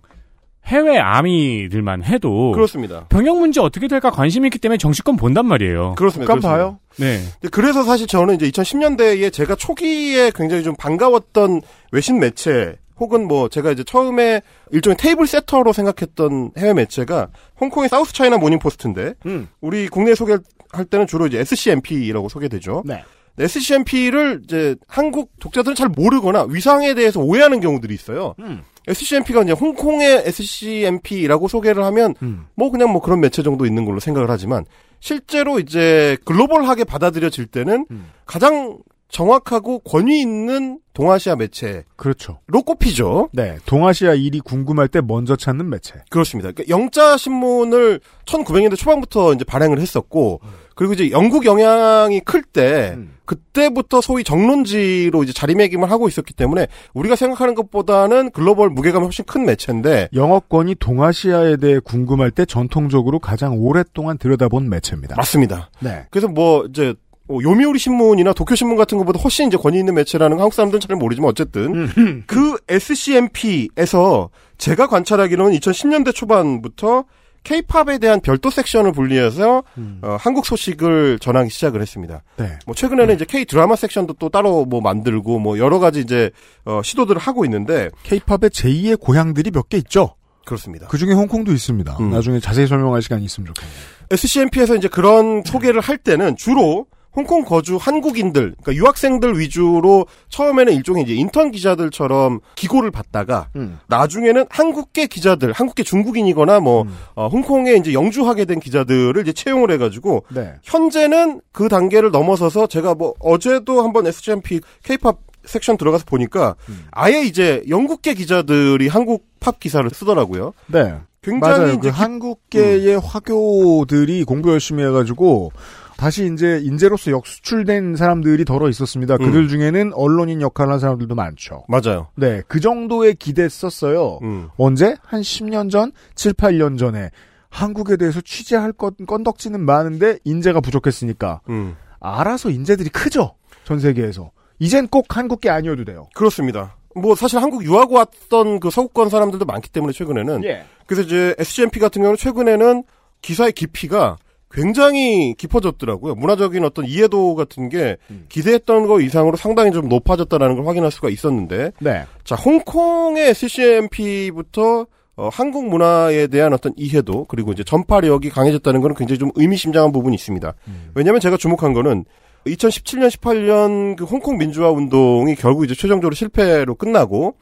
해외 아미들만 해도 그렇습니다. 병역 문제 어떻게 될까 관심이 있기 때문에 정치권 본단 말이에요. 그렇습니다. 국감 봐요. 네. 그래서 사실 저는 이제 2010년대에 제가 초기에 굉장히 좀 반가웠던 외신 매체 혹은 뭐 제가 이제 처음에 일종의 table setter로 생각했던 해외 매체가 홍콩의 사우스 차이나 모닝 포스트인데 음. 우리 국내 소개할 때는 주로 이제 SCMP라고 소개되죠. 네. SCMP를 이제 한국 독자들은 잘 모르거나 위상에 대해서 오해하는 경우들이 있어요. 음. SCMP가 이제 홍콩의 SCMP라고 소개를 하면 음. 뭐 그냥 뭐 그런 매체 정도 있는 걸로 생각을 하지만 실제로 이제 글로벌하게 받아들여질 때는 음. 가장 정확하고 권위 있는 동아시아 매체로 그렇죠. 꼽히죠. 네. 동아시아 일이 궁금할 때 먼저 찾는 매체. 그렇습니다. 그러니까 영자 신문을 1900년대 초반부터 이제 발행을 했었고 그리고 이제 영국 영향이 클때 음. 그때부터 소위 정론지로 이제 자리매김을 하고 있었기 때문에 우리가 생각하는 것보다는 글로벌 무게감이 훨씬 큰 매체인데 영어권이 동아시아에 대해 궁금할 때 전통적으로 가장 오랫동안 들여다본 매체입니다. 맞습니다. 네. 그래서 뭐 이제 어, 요미우리 신문이나 도쿄 신문 같은 것보다 훨씬 이제 권위 있는 매체라는 건 한국 사람들은 잘 모르지만 어쨌든 그 SCMP에서 제가 관찰하기로는 2010년대 초반부터 K-팝에 대한 별도 섹션을 분리해서 어, 한국 소식을 전하기 시작을 했습니다. 네. 뭐 최근에는 이제 K 드라마 섹션도 또 따로 뭐 만들고 뭐 여러 가지 이제 어, 시도들을 하고 있는데 케이팝의 제2의 고향들이 몇 개 있죠. 그렇습니다. 그 중에 홍콩도 있습니다. 음. 나중에 자세히 설명할 시간이 있으면 좋겠네요. SCMP에서 이제 그런 소개를 할 때는 주로 홍콩 거주 한국인들, 그러니까 유학생들 위주로 처음에는 일종의 이제 인턴 기자들처럼 기고를 받다가 음. 나중에는 한국계 기자들, 한국계 중국인이거나 뭐 어, 홍콩에 이제 영주하게 된 기자들을 이제 채용을 해가지고 네. 현재는 그 단계를 넘어서서 제가 뭐 어제도 한번 SCMP K-팝 섹션 들어가서 보니까 아예 이제 영국계 기자들이 한국 팝 기사를 쓰더라고요. 네. 굉장히 맞아요. 이제 그 한국계의 화교들이 공부 열심히 해가지고 다시 이제 인재로서 역수출된 사람들이 덜어 있었습니다. 음. 그들 중에는 언론인 역할을 한 사람들도 많죠. 맞아요. 네, 그 정도의 기대했었어요. 음. 언제? 한 10년 전, 7, 8년 전에 한국에 대해서 취재할 건, 건덕지는 많은데 인재가 부족했으니까 음. 알아서 인재들이 크죠. 전 세계에서. 이젠 꼭 한국계 아니어도 돼요. 그렇습니다. 뭐 사실 한국 유학 왔던 그 서구권 사람들도 많기 때문에 최근에는 예. 그래서 이제 SCMP 같은 경우는 최근에는 기사의 깊이가 굉장히 깊어졌더라고요. 문화적인 어떤 이해도 같은 게 기대했던 거 이상으로 상당히 좀 높아졌다라는 걸 확인할 수가 있었는데 네. 자 홍콩의 CCMP부터 어, 한국 문화에 대한 어떤 이해도 그리고 이제 전파력이 강해졌다는 것은 굉장히 좀 의미심장한 부분이 있습니다. 왜냐하면 제가 주목한 거는 2017년 18년 그 홍콩 민주화 운동이 결국 이제 최종적으로 실패로 끝나고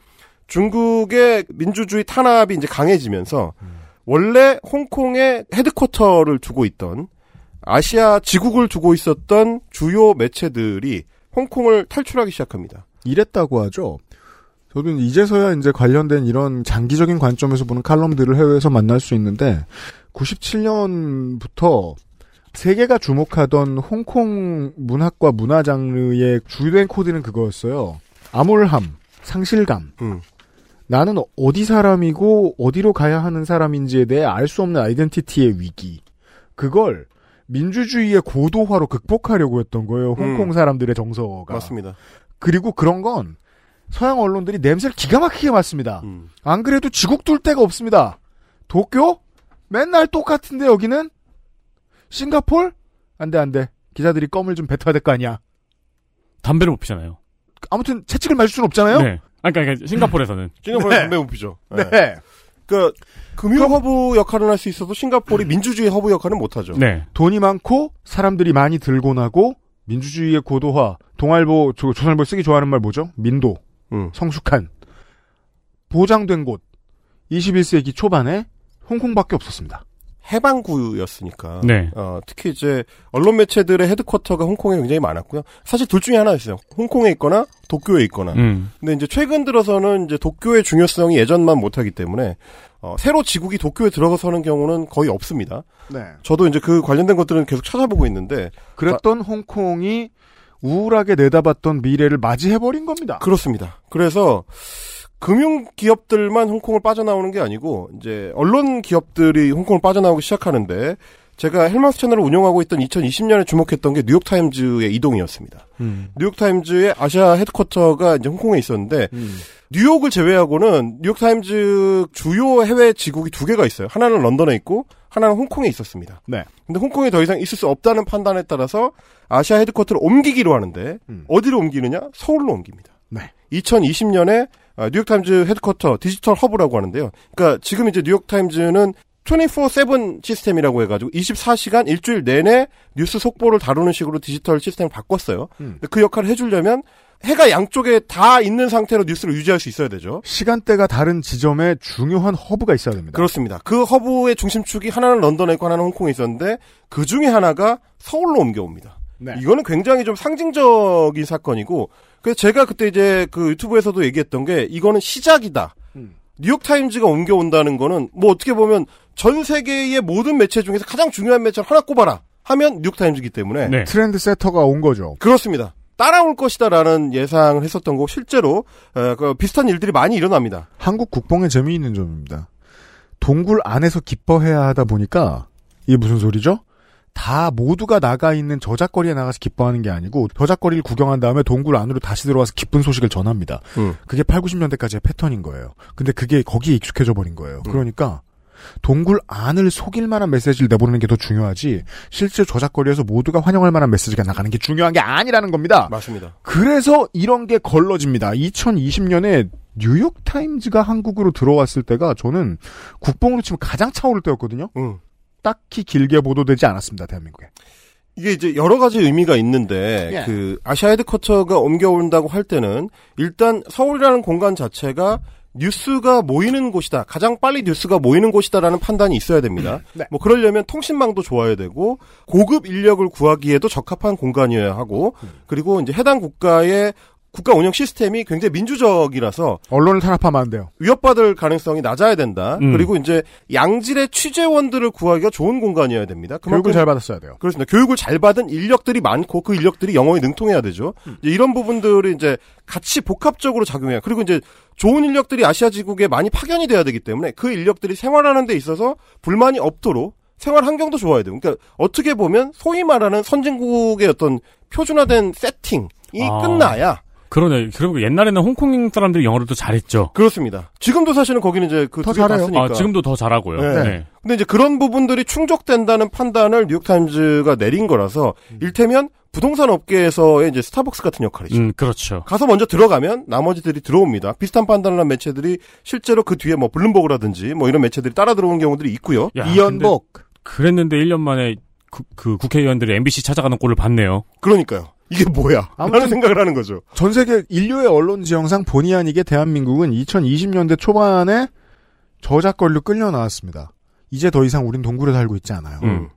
중국의 민주주의 탄압이 이제 강해지면서 원래 홍콩에 헤드쿼터를 두고 있던 아시아 지국을 두고 있었던 주요 매체들이 홍콩을 탈출하기 시작합니다. 이랬다고 하죠. 저도 이제서야 이제 관련된 이런 장기적인 관점에서 보는 칼럼들을 해외에서 만날 수 있는데 97년부터 세계가 주목하던 홍콩 문학과 문화 장르의 주된 코드는 그거였어요. 암울함, 상실감, 음. 나는 어디 사람이고 어디로 가야 하는 사람인지에 대해 알 수 없는 아이덴티티의 위기. 그걸 민주주의의 고도화로 극복하려고 했던 거예요. 홍콩 음. 사람들의 정서가. 맞습니다. 그리고 그런 건 서양 언론들이 냄새를 기가 막히게 맡습니다. 음. 안 그래도 지국 둘 데가 없습니다. 도쿄? 맨날 똑같은데 여기는? 싱가폴? 안 돼, 안 돼. 기자들이 껌을 좀 뱉어야 될 거 아니야. 담배를 못 피잖아요. 아무튼 채찍을 맞을 수는 없잖아요? 네. 아, 그러니까 그러니까 싱가포르에서는. 싱가포르 네. 담배 못 피죠. 네. 그 금융 허브 역할은 할수 있어도 싱가포르이 민주주의 허브 역할은 못 하죠. 네. 돈이 많고 사람들이 많이 들고 나고 민주주의의 고도화 동아일보 조, 조선일보 쓰기 좋아하는 말 뭐죠? 민도 음. 성숙한 보장된 곳 21세기 초반에 홍콩밖에 없었습니다. 해방구였으니까. 네. 어, 특히 이제 언론 매체들의 헤드쿼터가 홍콩에 굉장히 많았고요. 사실 둘 중에 하나였어요. 홍콩에 있거나 도쿄에 있거나. 음. 근데 이제 최근 들어서는 이제 도쿄의 중요성이 예전만 못하기 때문에 어, 새로 지국이 도쿄에 들어서는 경우는 거의 없습니다. 네. 저도 이제 그 관련된 것들은 계속 찾아보고 있는데 그랬던 홍콩이 우울하게 내다봤던 미래를 맞이해버린 겁니다. 그렇습니다. 그래서 금융 기업들만 홍콩을 빠져나오는 게 아니고 이제 언론 기업들이 홍콩을 빠져나오기 시작하는데 제가 헬마우스 채널을 운영하고 있던 2020년에 주목했던 게 뉴욕 타임즈의 이동이었습니다. 음. 뉴욕 타임즈의 아시아 headquarter가 이제 홍콩에 있었는데 음. 뉴욕을 제외하고는 뉴욕 타임즈 주요 해외 지국이 두 개가 있어요. 하나는 런던에 있고 하나는 홍콩에 있었습니다. 네. 근데 홍콩에 더 이상 있을 수 없다는 판단에 따라서 아시아 headquarter를 옮기기로 하는데 음. 어디로 옮기느냐? 서울로 옮깁니다. 네. 2020년에 아, 뉴욕타임즈 headquarter 디지털 허브라고 하는데요. 그러니까 지금 이제 뉴욕타임즈는 24-7 시스템이라고 해가지고 24시간 일주일 내내 뉴스 속보를 다루는 식으로 디지털 시스템을 바꿨어요. 음. 그 역할을 해주려면 해가 양쪽에 다 있는 상태로 뉴스를 유지할 수 있어야 되죠. 시간대가 다른 지점에 중요한 허브가 있어야 됩니다. 그렇습니다. 그 허브의 중심축이 하나는 런던에 있고 하나는 홍콩에 있었는데 그 중에 하나가 서울로 옮겨옵니다. 네. 이거는 굉장히 좀 상징적인 사건이고 그래서 제가 그때 이제 그 유튜브에서도 얘기했던 게 이거는 시작이다. 음. 뉴욕 타임즈가 옮겨온다는 거는 뭐 어떻게 보면 전 세계의 모든 매체 중에서 가장 중요한 매체를 하나 꼽아라 하면 뉴욕 타임즈이기 때문에 네. 트렌드 세터가 온 거죠. 그렇습니다. 따라올 것이다라는 예상을 했었던 거고 실제로 어, 그 비슷한 일들이 많이 일어납니다. 한국 국뽕의 재미있는 점입니다. 동굴 안에서 기뻐해야 하다 보니까 이게 무슨 소리죠? 다 모두가 나가 있는 저작거리에 나가서 기뻐하는 게 아니고 저작거리를 구경한 다음에 동굴 안으로 다시 들어와서 기쁜 소식을 전합니다. 음. 그게 8, 90년대까지의 패턴인 거예요. 근데 그게 거기에 익숙해져 버린 거예요. 음. 그러니까 동굴 안을 속일 만한 메시지를 내보내는 게 더 중요하지 실제 저작거리에서 모두가 환영할 만한 메시지가 나가는 게 중요한 게 아니라는 겁니다. 맞습니다. 그래서 이런 게 걸러집니다. 2020년에 뉴욕 타임즈가 한국으로 들어왔을 때가 저는 국뽕으로 치면 가장 차오를 때였거든요. 음. 딱히 길게 보도되지 않았습니다. 대한민국에. 이게 이제 여러 가지 의미가 있는데 예. 그 아시아 헤드쿼터가 옮겨온다고 할 때는 일단 서울이라는 공간 자체가 뉴스가 모이는 곳이다. 가장 빨리 뉴스가 모이는 곳이다라는 판단이 있어야 됩니다. 네. 뭐 그러려면 통신망도 좋아야 되고 고급 인력을 구하기에도 적합한 공간이어야 하고 그리고 이제 해당 국가의 국가 운영 시스템이 굉장히 민주적이라서 언론을 탄압하면 안 돼요. 위협받을 가능성이 낮아야 된다. 음. 그리고 이제 양질의 취재원들을 구하기가 좋은 공간이어야 됩니다. 교육을 잘 받았어야 돼요. 그렇습니다. 교육을 잘 받은 인력들이 많고 그 인력들이 영어에 능통해야 되죠. 이제 이런 부분들이 이제 같이 복합적으로 작용해요. 그리고 이제 좋은 인력들이 아시아 지국에 많이 파견이 돼야 되기 때문에 그 인력들이 생활하는 데 있어서 불만이 없도록 생활 환경도 좋아야 돼요. 그러니까 어떻게 보면 소위 말하는 선진국의 어떤 표준화된 세팅이 아. 끝나야 그러네. 그리고 옛날에는 홍콩 사람들이 영어를 또 잘했죠. 그렇습니다. 지금도 사실은 거기는 이제 그더두 개를 잘해요. 봤으니까. 아, 지금도 더 잘하고요. 네. 네. 근데 이제 그런 부분들이 충족된다는 판단을 뉴욕타임즈가 내린 거라서 일테면 부동산 업계에서의 이제 스타벅스 같은 역할이죠. 음, 그렇죠. 가서 먼저 들어가면 나머지들이 들어옵니다. 비슷한 판단을 한 매체들이 실제로 그 뒤에 뭐 블룸버그라든지 뭐 이런 매체들이 따라 들어오는 경우들이 있고요. 야, 근데 그랬는데 1년 만에 그, 그 국회의원들이 MBC 찾아가는 꼴을 봤네요. 그러니까요. 이게 뭐야? 라는 생각을 하는 거죠. 전 세계 인류의 언론 지형상 본의 아니게 대한민국은 2020년대 초반에 저잣거리로 끌려 나왔습니다. 이제 더 이상 우린 동굴에 살고 있지 않아요. 음.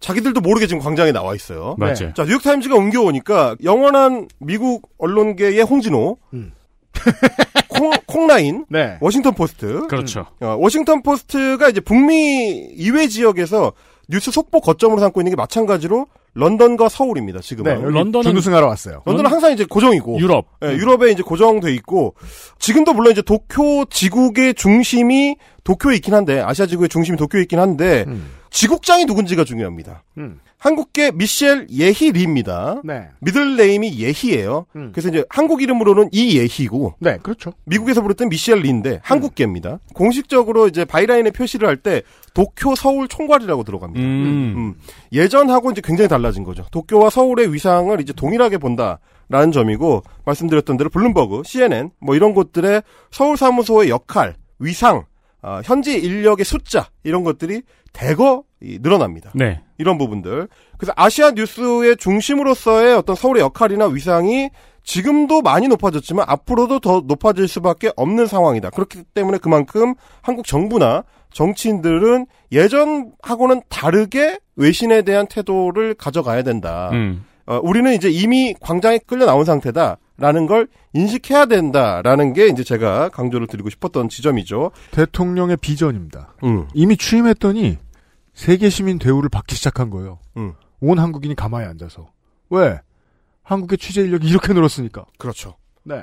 자기들도 모르게 지금 광장에 나와 있어요. 네. 자, 뉴욕타임즈가 옮겨오니까 영원한 미국 언론계의 홍진호, 음. (laughs) 콩, 콩라인, 네. 워싱턴 포스트. 그렇죠. 어, 워싱턴 포스트가 이제 북미 이외 지역에서 뉴스 속보 거점으로 삼고 있는 게 마찬가지로 런던과 서울입니다. 지금 네, 런던은 준우승하러 왔어요. 런던은 항상 이제 고정이고 유럽. 예, 유럽에 이제 고정돼 있고 지금도 물론 이제 도쿄 지국의 중심이 도쿄에 있긴 한데 아시아 지국의 중심이 도쿄에 있긴 한데 지국장이 누군지가 중요합니다. 음. 한국계 미셸 예희 리입니다. 네. middle name이 예희예요. 음. 그래서 이제 한국 이름으로는 이예희고 네, 그렇죠. 미국에서 부르던 미셸 리인데 한국계입니다. 공식적으로 이제 byline에 표시를 할 때 도쿄 서울 총괄이라고 들어갑니다. 음. 음. 예전하고 이제 굉장히 달라진 거죠. 도쿄와 서울의 위상을 이제 동일하게 본다 라는 점이고 말씀드렸던 대로 블룸버그, CNN 뭐 이런 곳들의 서울 사무소의 역할, 위상, 아, 현지 인력의 숫자 이런 것들이 대거 이, 늘어납니다. 네. 이런 부분들. 그래서 아시아 뉴스의 중심으로서의 어떤 서울의 역할이나 위상이 지금도 많이 높아졌지만 앞으로도 더 높아질 수밖에 없는 상황이다. 그렇기 때문에 그만큼 한국 정부나 정치인들은 예전하고는 다르게 외신에 대한 태도를 가져가야 된다. 음. 어, 우리는 이제 이미 광장에 끌려 나온 상태다 라는 걸 인식해야 된다라는 게 이제 제가 강조를 드리고 싶었던 지점이죠. 대통령의 비전입니다. 음. 이미 취임했더니 세계 시민 대우를 받기 시작한 거예요. 음. 온 한국인이 가만히 앉아서. 왜? 한국의 취재 인력이 이렇게 늘었으니까. 그렇죠. 네.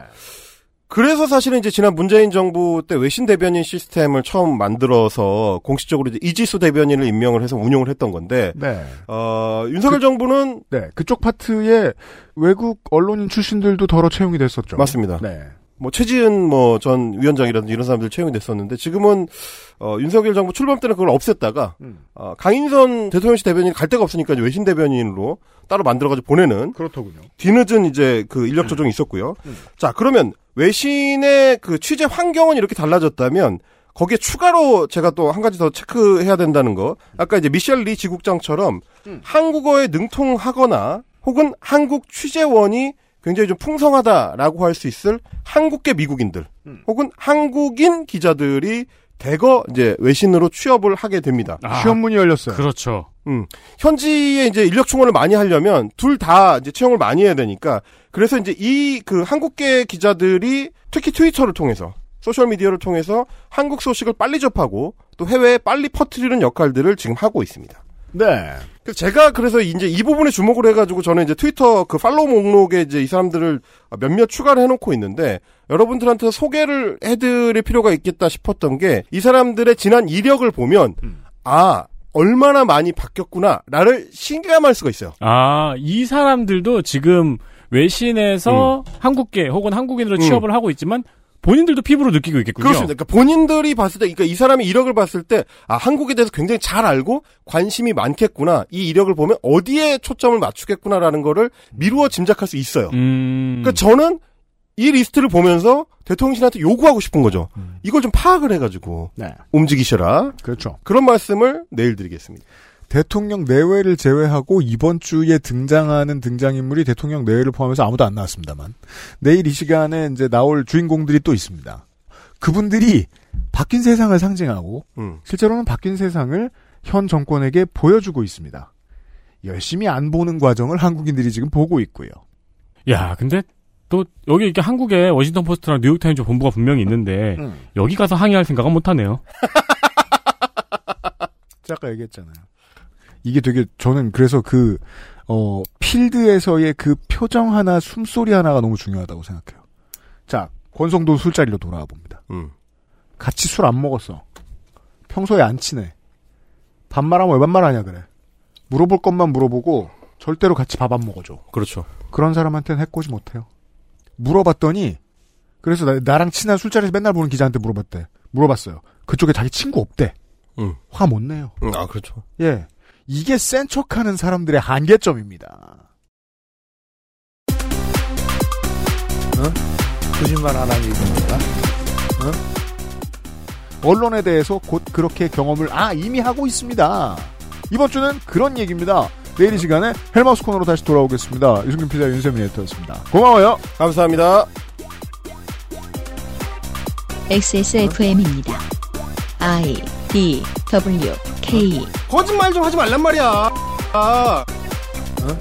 그래서 사실은 이제 지난 문재인 정부 때 외신 대변인 시스템을 처음 만들어서 공식적으로 이제 이지수 대변인을 임명을 해서 운영을 했던 건데, 네. 어, 윤석열 정부는 네. 그쪽 파트에 외국 언론인 출신들도 덜어 채용이 됐었죠. 맞습니다. 네. 뭐 최지은 뭐 전 위원장이라든지 이런 사람들 채용이 됐었는데 지금은 어, 윤석열 정부 출범 때는 그걸 없앴다가 음. 어, 강인선 대통령실 대변인 갈 데가 없으니까 외신 대변인으로 따로 만들어가지고 보내는 그렇더군요. 뒤늦은 이제 그 인력 조정이 있었고요. 음. 자 그러면 외신의 그 취재 환경은 이렇게 달라졌다면 거기에 추가로 제가 또 한 가지 더 체크해야 된다는 거. 아까 이제 미셸 리 지국장처럼 음. 한국어에 능통하거나 혹은 한국 취재원이 굉장히 좀 풍성하다라고 할 수 있을 한국계 미국인들 음. 혹은 한국인 기자들이 대거 이제 외신으로 취업을 하게 됩니다. 시험문이 열렸어요. 그렇죠. 음. 현지에 이제 인력 충원을 많이 하려면 둘 다 이제 채용을 많이 해야 되니까 그래서 이제 이 그 한국계 기자들이 특히 트위터를 통해서 소셜 미디어를 통해서 한국 소식을 빨리 접하고 또 해외에 빨리 퍼뜨리는 역할들을 지금 하고 있습니다. 네. 그래서 제가 그래서 이제 이 부분에 주목을 해가지고 저는 이제 트위터 그 follow 목록에 이제 이 사람들을 몇몇 추가를 해놓고 있는데 여러분들한테 소개를 해드릴 필요가 있겠다 싶었던 게 이 사람들의 지난 이력을 보면 아 얼마나 많이 바뀌었구나라를 실감할 수가 있어요. 아, 이 사람들도 지금 외신에서 한국계 혹은 한국인으로 음. 취업을 하고 있지만 본인들도 피부로 느끼고 있겠군요. 그렇습니다. 그러니까 본인들이 봤을 때, 그러니까 이 사람의 이력을 봤을 때, 아, 한국에 대해서 굉장히 잘 알고 관심이 많겠구나. 이 이력을 보면 어디에 초점을 맞추겠구나라는 거를 미루어 짐작할 수 있어요. 음. 그러니까 저는 이 리스트를 보면서 대통령실한테 요구하고 싶은 거죠. 이걸 좀 파악을 해가지고 네. 움직이셔라. 그렇죠. 그런 말씀을 내일 드리겠습니다. 대통령 내외를 제외하고 이번 주에 등장하는 등장인물이 대통령 내외를 포함해서 아무도 안 나왔습니다만 내일 이 시간에 이제 나올 주인공들이 또 있습니다. 그분들이 바뀐 세상을 상징하고 음. 실제로는 바뀐 세상을 현 정권에게 보여주고 있습니다. 열심히 안 보는 과정을 한국인들이 지금 보고 있고요. 야, 근데 또 여기 이렇게 한국에 워싱턴 포스트랑 뉴욕타임즈 본부가 분명히 있는데 음. 여기 가서 항의할 생각은 못 하네요. 제가 아까 얘기했잖아요. 이게 되게 저는 그래서 그 어, 필드에서의 그 표정 하나, 숨소리 하나가 너무 중요하다고 생각해요. 자, 권성도 술자리로 돌아와 봅니다. 음. 같이 술 안 먹었어. 평소에 안 친해. 반말하면 왜 반말하냐 그래. 물어볼 것만 물어보고 절대로 같이 밥 안 먹어줘. 그렇죠. 그런 사람한테는 해코지 못해요. 물어봤더니 그래서 나, 랑 친한 술자리에서 맨날 보는 기자한테 물어봤대. 물어봤어요. 그쪽에 자기 친구 없대. 음. 화못 내요. 음, 아, 그렇죠. 예. 이게 센 척하는 사람들의 한계점입니다. 어? 거짓말 안 하는 얘기입니까? 어? 언론에 대해서 곧 그렇게 경험을 아 이미 하고 있습니다. 이번 주는 그런 얘기입니다. 내일 이 시간에 헬마우스 코너로 다시 돌아오겠습니다. 유승균 피자 윤세민 에디터였습니다. 고마워요. 감사합니다. XSFM입니다. I D W K 거짓말 좀 하지 말란 말이야. 아. 어?